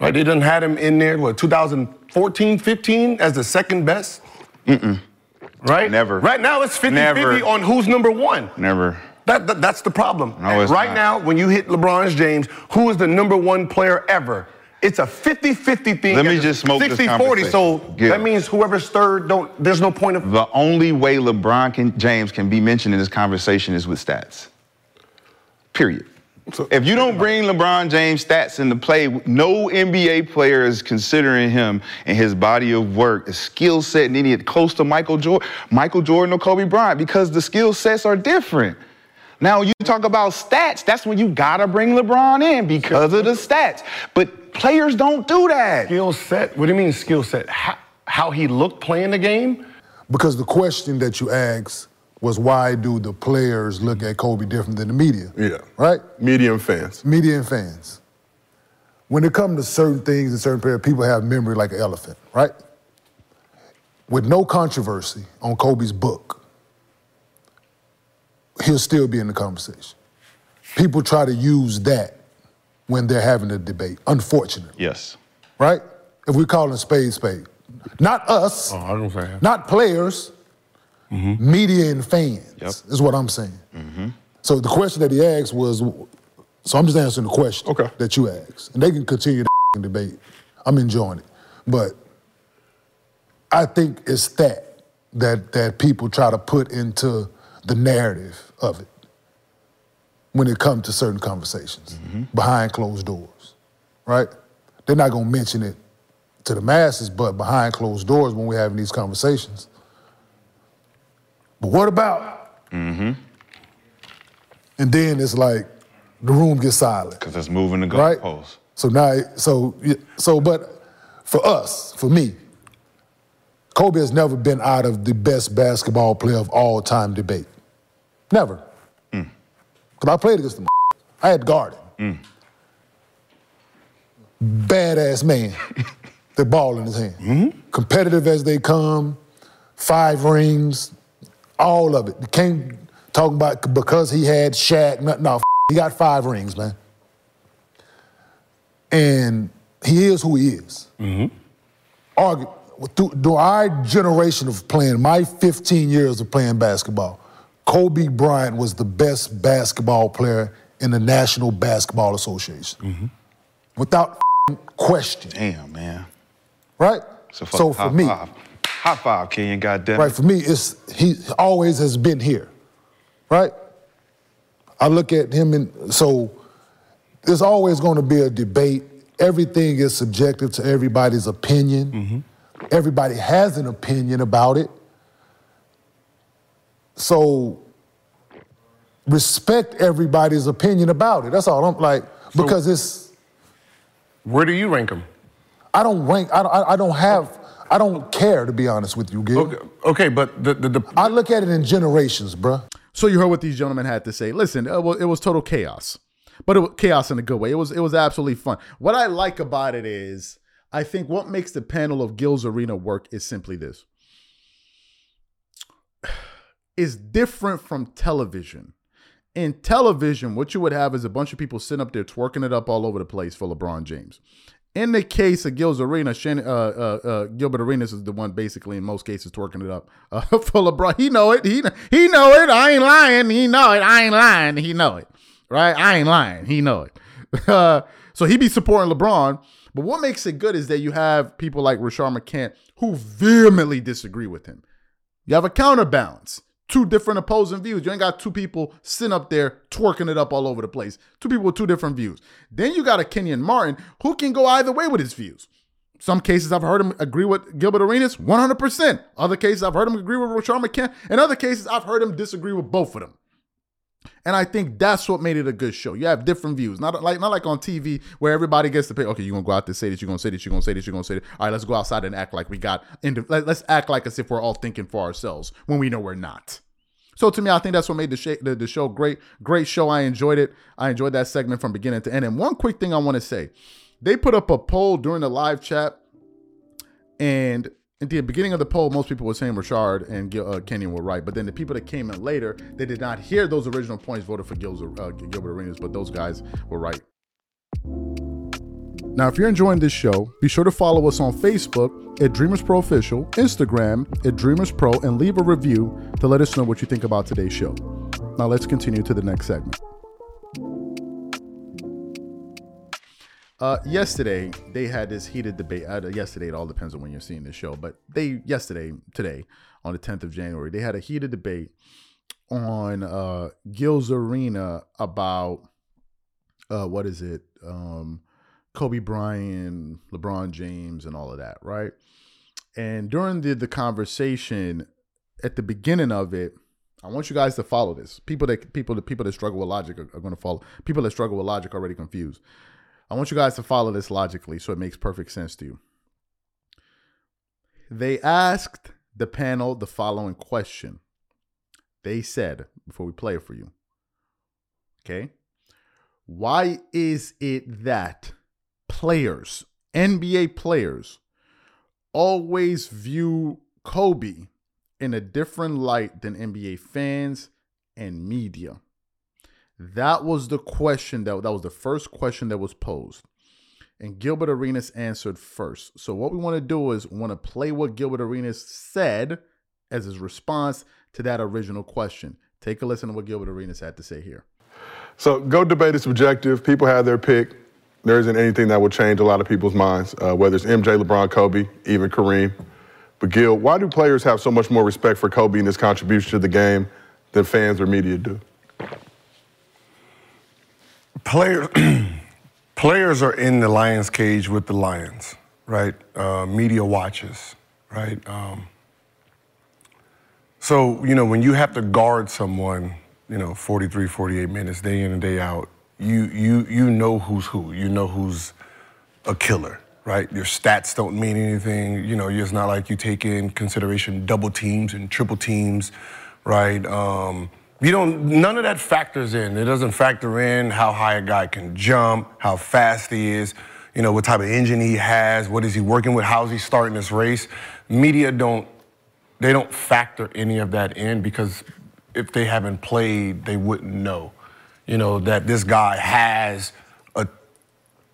Right? They done had him in there, what, 2014, 15 as the second best? Mm-mm. Right? Never. Right now it's 50 Never. 50 on who's number one. Never. That, that- that's the problem. No, right not. now, when you hit LeBron James, who is the number one player ever? It's a 50-50 thing. Let me just smoke this 60-40, so. Gil. that means whoever's third, don't. there's no point of The only way LeBron can, James can be mentioned in this conversation is with stats. Period. So, if you don't bring LeBron James stats into play, no NBA player is considering him and his body of work, his skill set, and any close to Michael Jordan, Michael Jordan or Kobe Bryant because the skill sets are different. Now you talk about stats, that's when you gotta bring LeBron in because of the stats. But players don't do that. skill set. What do you mean skill set? How, how he looked playing the game? Because the question that you asked was why do the players look at Kobe different than the media? Yeah. Right? Medium fans. Media and fans. When it comes to certain things and certain players, people have memory like an elephant, right? With no controversy on Kobe's book, he'll still be in the conversation. People try to use that when they're having a debate, unfortunately, Yes. right? If we call it spade spade. Not us, Oh, I don't say. not players, mm-hmm. media and fans Yep. is what I'm saying. Mm-hmm. So the question that he asked was, so I'm just answering the question Okay. that you asked, and they can continue the debate. I'm enjoying it, but I think it's that that that people try to put into the narrative of it when it comes to certain conversations behind closed doors, right? They're not gonna mention it to the masses, but behind closed doors when we're having these conversations. But what about? Mhm. And then it's like the room gets silent, Because it's moving the right? goalposts. So now, so so, but for us, for me, Kobe has never been out of the best basketball player of all time debate. Never. Because I played against him. I had guarded. Badass man. the ball in his hand. Competitive as they come, five rings, all of it. Can't talk about because he had Shaq. No, no he got five rings, man. And he is who he is. Argu- through, through our generation of playing, my 15 years of playing basketball, Kobe Bryant was the best basketball player in the National Basketball Association. Mm-hmm. Without question, Damn, man. right? So, so for me, five. high five, Kenyon. Goddamn. right? For me, it's he always has been here, right? I look at him and so there's always going to be a debate. Everything is subjective to everybody's opinion. Mm-hmm. Everybody has an opinion about it. So respect everybody's opinion about it. That's all I'm like because it's Where do you rank him? I don't rank. I don't, I I don't have. I don't care to be honest with you, Gil. Okay, okay but the, the, the I look at it in generations, bruh. So you heard what these gentlemen had to say. Listen, uh, it was, it was total chaos, but it was chaos in a good way. It was it was absolutely fun. What I like about it is, I think what makes the panel of Gil's Arena work is simply this: is different from television. In television, what you would have is a bunch of people sitting up there twerking it up all over the place for LeBron James. In the case of Gil's Arena, Shannon, uh, uh, uh, Gilbert Arenas is the one basically in most cases twerking it up uh, for LeBron. He know it. He he know it. I ain't lying. He know it. I ain't lying. He know it. Right? I ain't lying. He know it. Uh, so he be supporting LeBron. But what makes it good is that you have people like Rashard McCants who vehemently disagree with him. You have a counterbalance. Two different opposing views. You ain't got two people sitting up there twerking it up all over the place. Two people with two different views. Then you got a Kenyon Martin who can go either way with his views. Some cases I've heard him agree with Gilbert Arenas 100%. Other cases I've heard him agree with Rashard McCants. In other cases I've heard him disagree with both of them. And I think that's what made it a good show. You have different views, not like not like on TV where everybody gets to pick. Okay, you're gonna go out there say this, you're gonna say this, you're gonna say this, you're gonna say this. All right, let's go outside and act like we got. Into, let's act like as if we're all thinking for ourselves when we know we're not. So to me, I think that's what made the, sh- the, the show great. Great show. I enjoyed it. I enjoyed that segment from beginning to end. And one quick thing I want to say, they put up a poll during the live chat, and at the beginning of the poll, most people were saying Richard and uh, Kenyon were right, but then the people that came in later, they did not hear those original points, voted for Gil's, uh, Gilbert Arenas, but those guys were right. Now, if you're enjoying this show, be sure to follow us on Facebook at Dreamers Pro Official, Instagram at Dreamers Pro, and leave a review to let us know what you think about today's show. Now, let's continue to the next segment. Uh, yesterday they had this heated debate. Uh, yesterday, it all depends on when you're seeing this show, but they yesterday, today, on the 10th of January, they had a heated debate on uh, Gil's Arena about uh, what is it, um, Kobe Bryant, LeBron James, and all of that, right? And during the the conversation, at the beginning of it, I want you guys to follow this. People that people the people that struggle with logic are, are going to follow. People that struggle with logic are already confused. I want you guys to follow this logically so it makes perfect sense to you. They asked the panel the following question. They said, before we play it for you, okay, why is it that players, NBA players, always view Kobe in a different light than NBA fans and media? That was the question that that was the first question that was posed. And Gilbert Arenas answered first. So what we want to do is want to play what Gilbert Arenas said as his response to that original question. Take a listen to what Gilbert Arenas had to say here. So go debate is subjective. People have their pick. There isn't anything that will change a lot of people's minds, uh, whether it's MJ, LeBron, Kobe, even Kareem. But Gil, why do players have so much more respect for Kobe and his contribution to the game than fans or media do? Players, players are in the lion's cage with the lions, right? Uh, media watches, right? Um, so, you know, when you have to guard someone, you know, 43, 48 minutes, day in and day out, you, you, you know who's who. You know who's a killer, right? Your stats don't mean anything. You know, it's not like you take in consideration double teams and triple teams, right? Um, you don't, none of that factors in. It doesn't factor in how high a guy can jump, how fast he is, you know, what type of engine he has, what is he working with, how's he starting this race. Media don't, they don't factor any of that in because if they haven't played, they wouldn't know, you know, that this guy has a,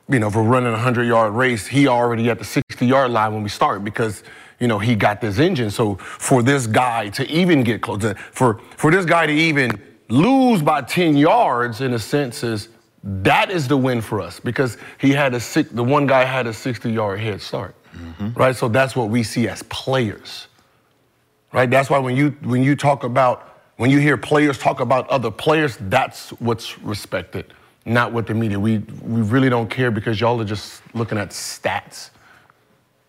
you know, if we're running a 100 yard race, he already at the 60 yard line when we start because you know, he got this engine. So for this guy to even get close, to, for for this guy to even lose by 10 yards, in a sense, is that is the win for us because he had a six, the one guy had a 60 yard head start, mm-hmm. right? So that's what we see as players, right? That's why when you when you talk about when you hear players talk about other players, that's what's respected, not what the media. We we really don't care because y'all are just looking at stats.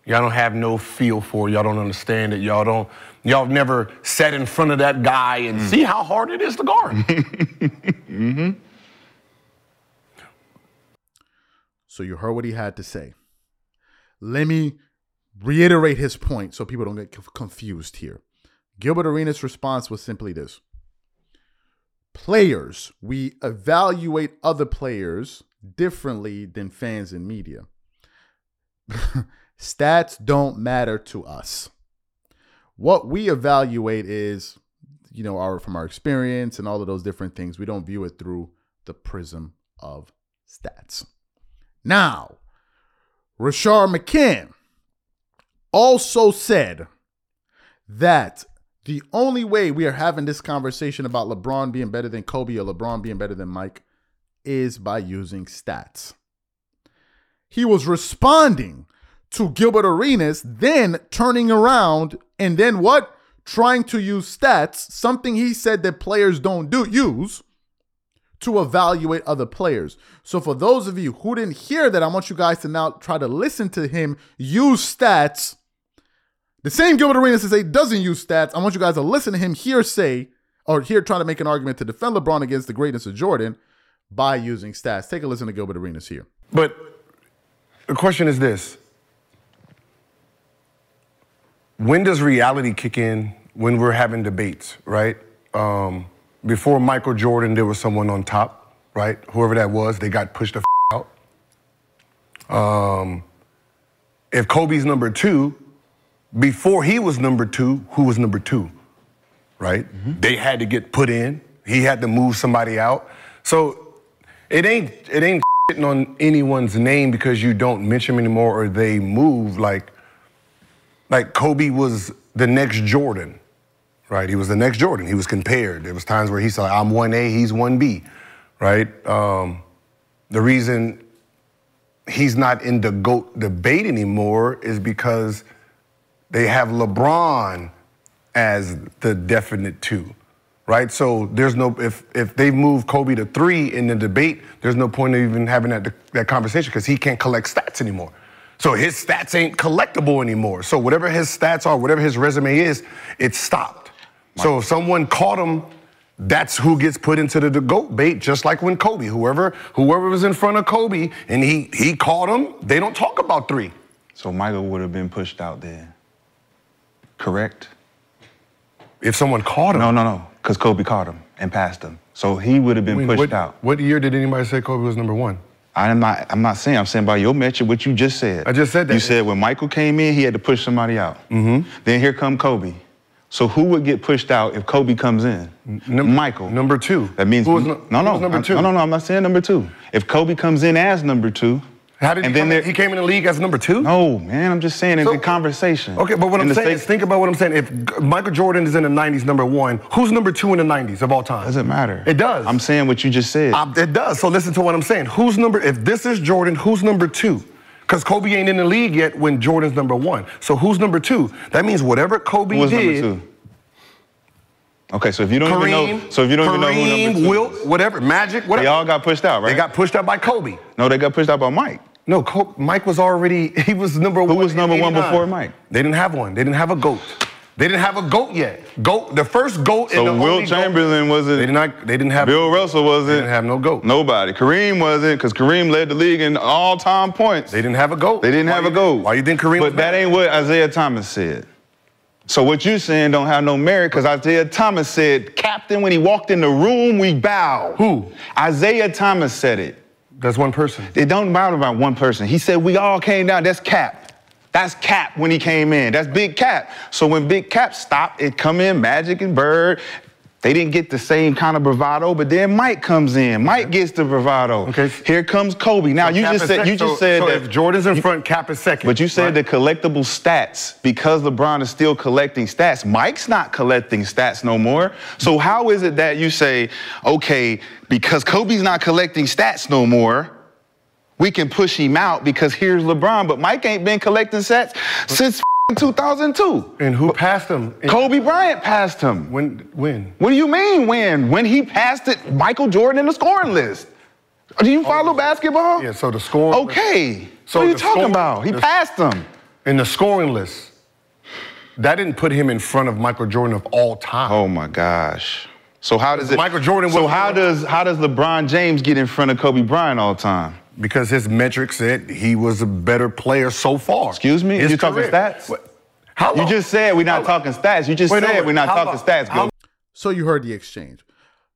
Y'all don't have no feel for it. Y'all don't understand it. Y'all don't, y'all never sat in front of that guy and mm. see how hard it is to guard. mm-hmm. So you heard what he had to say. Let me reiterate his point so people don't get confused here. Gilbert Arenas' response was simply this Players, we evaluate other players differently than fans and media. Stats don't matter to us. What we evaluate is, you know, our from our experience and all of those different things. We don't view it through the prism of stats. Now, Rashard McCants also said that the only way we are having this conversation about LeBron being better than Kobe or LeBron being better than Mike is by using stats. He was responding to Gilbert Arenas, then turning around and then what? Trying to use stats, something he said that players don't do use to evaluate other players. So for those of you who didn't hear that, I want you guys to now try to listen to him use stats. The same Gilbert Arenas to say doesn't use stats. I want you guys to listen to him here say or here trying to make an argument to defend LeBron against the greatness of Jordan by using stats. Take a listen to Gilbert Arenas here. But the question is this When does reality kick in when we're having debates, right? Um, before Michael Jordan, there was someone on top, right? Whoever that was, they got pushed the f- out. Um, if Kobe's number two, before he was number two, who was number two? Right? They had to get put in. He had to move somebody out. So it ain't it ain't on anyone's name because you don't mention them anymore or they move like like Kobe was the next Jordan, right? He was the next Jordan. He was compared. There was times where he said, "I'm 1A, he's 1B," right? Um, the reason he's not in the goat debate anymore is because they have LeBron as the definite two, right? So there's no if if they move Kobe to three in the debate, there's no point of even having that that conversation because he can't collect stats anymore. So his stats ain't collectible anymore. So whatever his stats are, whatever his resume is, it's stopped. So if someone caught him, that's who gets put into the, goat bait, just like when Kobe, whoever whoever was in front of Kobe and he he caught him, they don't talk about three. So Michael would have been pushed out there. Correct? If someone caught him. No, no, no. Because Kobe caught him and passed him. So he would have been When- pushed what, out. What year did anybody say Kobe was number one? I'm not. I'm not saying. I'm saying by your metric, what you just said. I just said that. You said when Michael came in, he had to push somebody out. Mm-hmm. Then here come Kobe. So who would get pushed out if Kobe comes in? Num- Michael. Number two. That means Who was no, no, no, number two? No, no, no. I'm not saying number two. If Kobe comes in as number two, How did and come then in? He came in the league as number two? No, man. I'm just saying in the conversation. Okay, but what In I'm saying state- is think about what I'm saying. If Michael Jordan is in the 90s, number one, who's number two in the 90s of all time? doesn't matter. It does. I'm saying what you just said. Uh, it does. So listen to what I'm saying. Who's number, if this is Jordan, who's number two? Because Kobe ain't in the league yet when Jordan's number one. So who's number two? That means whatever Kobe Who was did. number two? Okay, so if you don't even know, so if you don't even know who Kareem, number Wilt, is, whatever, Magic, whatever. they all got pushed out, right? They got pushed out by Kobe. no, they got pushed out by Mike. No, Kobe, Mike was already, he was number one. Who was number one before Mike? They didn't have one. They didn't have a GOAT. They didn't have a GOAT yet. GOAT, the first GOAT in the GOAT- Chamberlain wasn't. They did not, they didn't have Bill Russell wasn't. They didn't have no GOAT. Nobody. Kareem wasn't, because Kareem led the league in all-time points. They didn't have a GOAT. They didn't Why have a goat. Why you think Kareem But that ain't what Isiah Thomas said. So what you saying don't have no merit because Isiah Thomas said, Captain, when he walked in the room, we bow. Who? Isiah Thomas said it. That's one person. It don't matter about one person. He said we all came down. That's Cap. That's Cap when he came in. That's Big Cap. So when Big Cap stopped, it come in Magic and Bird. They didn't get the same kind of bravado, but then Mike comes in. Mike gets the bravado. Okay. Here comes Kobe. Now you just said you just so- said so that. if Jordan's in front, Cap is second. But you said right? the collectible stats because LeBron is still collecting stats. Mike's not collecting stats no more. So how is it that you say, okay, because Kobe's not collecting stats no more, we can push him out because here's LeBron, but Mike ain't been collecting stats since 2002. And who passed him? Kobe Bryant passed him. When? When? What do you mean when? When he passed it, Michael Jordan in the scoring list. Do you follow oh, basketball? Oh, Yeah. So the scoring. Okay. So what are you talking score- about? He the- passed him. In the scoring list, that didn't put him in front of Michael Jordan of all time. Oh my gosh. So how does it? Michael Jordan So how does how does LeBron James get in front of Kobe Bryant all the time? Because his metrics said he was a better player so far. Excuse me? His You talking stats? What- How You just said we're not How- talking stats. You just Wait, said wait, we're not talking long- stats, how- So you heard the exchange.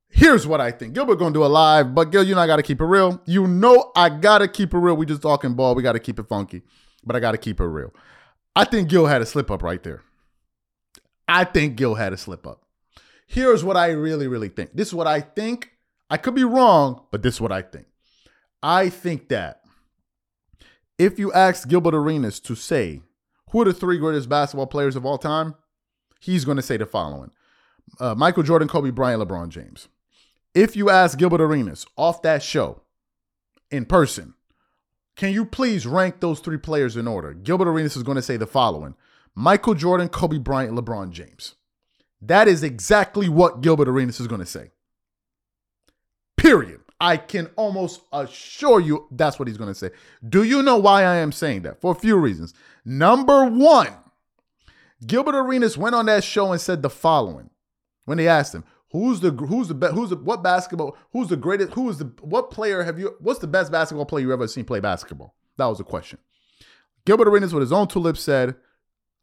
Here's what I think. Gilbert gonna do a live, but Gil, you know I gotta keep it real. You know I gotta keep it real. We just talking ball. We gotta keep it funky, but I gotta keep it real. I think Gil had a slip up right there. I think Gil had a slip up. Here's what I really, really think. This is what I think. I could be wrong, but this is what I think. I think that If you ask Gilbert Arenas to say who are the three greatest basketball players of all time, he's going to say the following uh, Michael Jordan, Kobe Bryant, LeBron James. If you ask Gilbert Arenas off that show in person, can you please rank those three players in order? Gilbert Arenas is going to say the following Michael Jordan, Kobe Bryant, LeBron James. That is exactly what Gilbert Arenas is going to say. Period. I can almost assure you that's what he's going to say. Do you know why I am saying that? For a few reasons. Number one, Gilbert Arenas went on that show and said the following when they asked him, "Who's the who's the who's the what basketball who's the greatest who is the what player have you what's the best basketball player you ever seen play basketball?" That was the question. Gilbert Arenas with his own two lips said,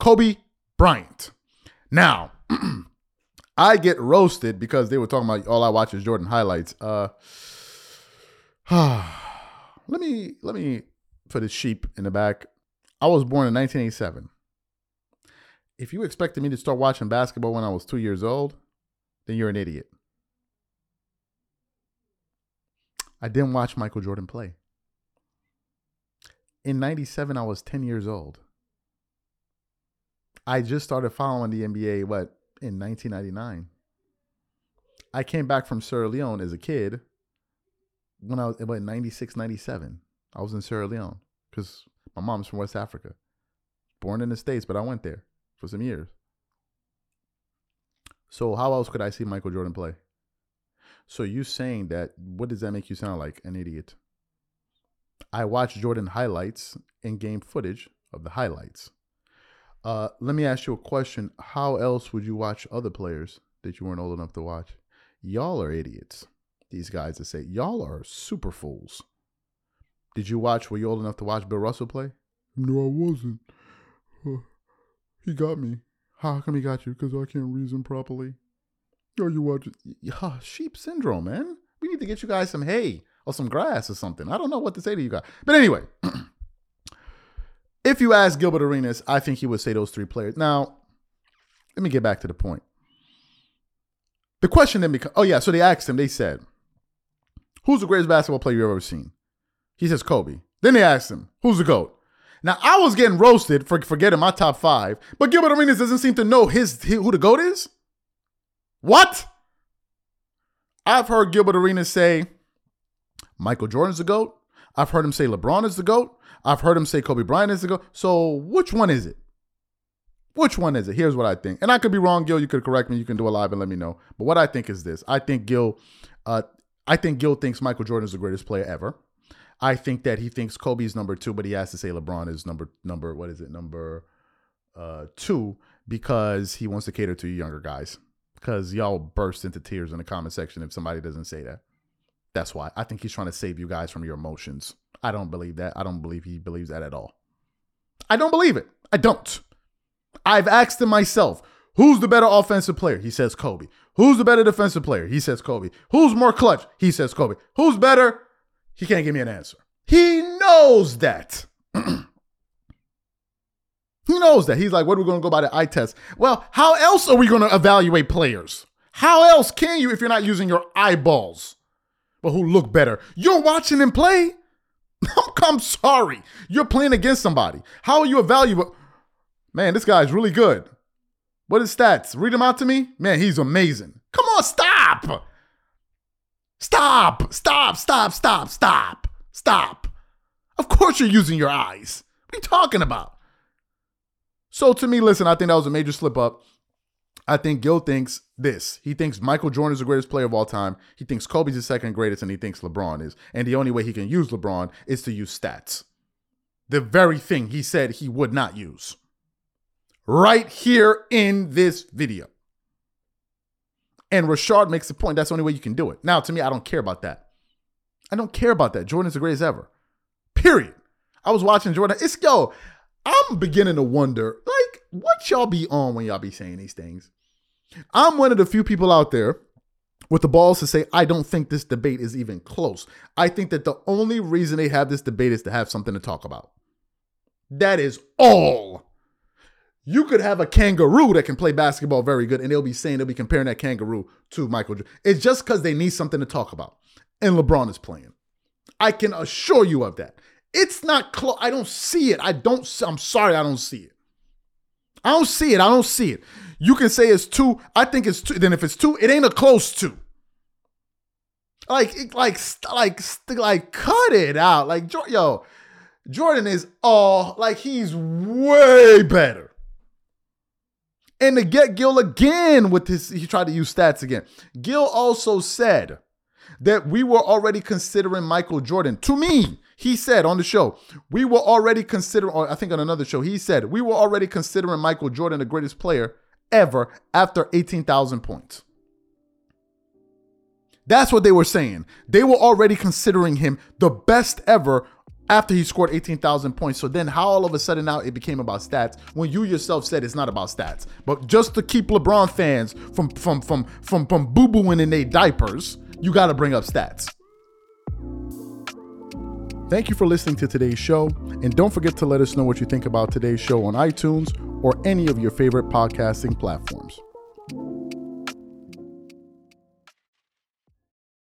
"Kobe Bryant." Now, I get roasted because they were talking about all I watch is Jordan highlights. Uh let me let me for the sheep in the back. I was born in 1987. If you expected me to start watching basketball when I was two years old, then you're an idiot. I didn't watch Michael Jordan play. In 97, I was 10 years old. I just started following the NBA, what, in 1999. I came back from Sierra Leone as a kid when I was about 96, 97. I was in Sierra Leone because my mom's from West Africa. Born in the States, but I went there for some years. So how else could I see Michael Jordan play? So you saying that, what does that make you sound like? An idiot. I watched Jordan highlights and game footage of the highlights. Uh, let me ask you a question. How else would you watch other players that you weren't old enough to watch? Y'all are idiots. These guys that say, y'all are super fools. Did you watch, were you old enough to watch Bill Russell play? No, I wasn't. Uh, he got me. How come he got you? Because I can't reason properly. Oh, you watch. Yeah, sheep syndrome, man. We need to get you guys some hay or some grass or something. I don't know what to say to you guys. But anyway, if you ask Gilbert Arenas, I think he would say those three players. Now, let me get back to the point. The question then becomes, oh yeah, so they asked him, they said, who's the greatest basketball player you've ever seen? He says Kobe. Then they asked him, who's the GOAT? Now, I was getting roasted for forgetting my top five, but Gilbert Arenas doesn't seem to know his, his who the GOAT is. What? I've heard Gilbert Arenas say Michael Jordan's the GOAT. I've heard him say LeBron is the GOAT. I've heard him say Kobe Bryant is the GOAT. So which one is it? Which one is it? Here's what I think. And I could be wrong, Gil. You could correct me. You can do a live and let me know. But what I think is this. I think Gil, uh, I think Gil thinks Michael Jordan is the greatest player ever. I think that he thinks Kobe's number two, but he has to say LeBron is number number what is it number uh, two because he wants to cater to you younger guys. Because y'all burst into tears in the comment section if somebody doesn't say that. That's why I think he's trying to save you guys from your emotions. I don't believe that. I don't believe he believes that at all. I don't believe it. I don't. I've asked him myself, who's the better offensive player? He says Kobe. Who's the better defensive player? He says Kobe. Who's more clutch? He says Kobe. Who's better? He can't give me an answer. He knows that. he knows that. He's like, what are we going to go by the eye test? Well, how else are we going to evaluate players? How else can you if you're not using your eyeballs? But who look better? You're watching them play. I'm sorry. You're playing against somebody. How are you evaluate? Man, this guy's really good. What is stats? Read them out to me. Man, he's amazing. Come on, stop. Stop, stop, stop, stop, stop, stop. Of course you're using your eyes. What are you talking about? So to me, listen, I think that was a major slip up. I think Gil thinks this. He thinks Michael Jordan is the greatest player of all time. He thinks Kobe's the second greatest, and he thinks LeBron is. And the only way he can use LeBron is to use stats. The very thing he said he would not use. Right here in this video. And Rashard makes the point that's the only way you can do it. Now, to me, I don't care about that. I don't care about that. Jordan's the greatest ever. Period. I was watching Jordan. It's yo, I'm beginning to wonder, like, what y'all be on when y'all be saying these things? I'm one of the few people out there with the balls to say, I don't think this debate is even close. I think that the only reason they have this debate is to have something to talk about. That is all. You could have a kangaroo that can play basketball very good, and they'll be saying they'll be comparing that kangaroo to Michael Jordan. It's just because they need something to talk about. And LeBron is playing. I can assure you of that. It's not close. I don't see it. I don't. I'm sorry. I don't see it. I don't see it. I don't see it. You can say it's two. I think it's two. Then if it's two, it ain't a close two. Like, like, like, like, cut it out. Like, yo, Jordan is all like he's way better. And to get Gil again with his, he tried to use stats again. Gil also said that we were already considering Michael Jordan. To me, he said on the show, we were already considering, I think on another show, he said, we were already considering Michael Jordan the greatest player ever after 18,000 points. That's what they were saying. They were already considering him the best ever after he scored 18,000 points. So then how all of a sudden now it became about stats when you yourself said it's not about stats. But just to keep LeBron fans from from from from from boo-booing in their diapers, you got to bring up stats. Thank you for listening to today's show. And don't forget to let us know what you think about today's show on iTunes or any of your favorite podcasting platforms.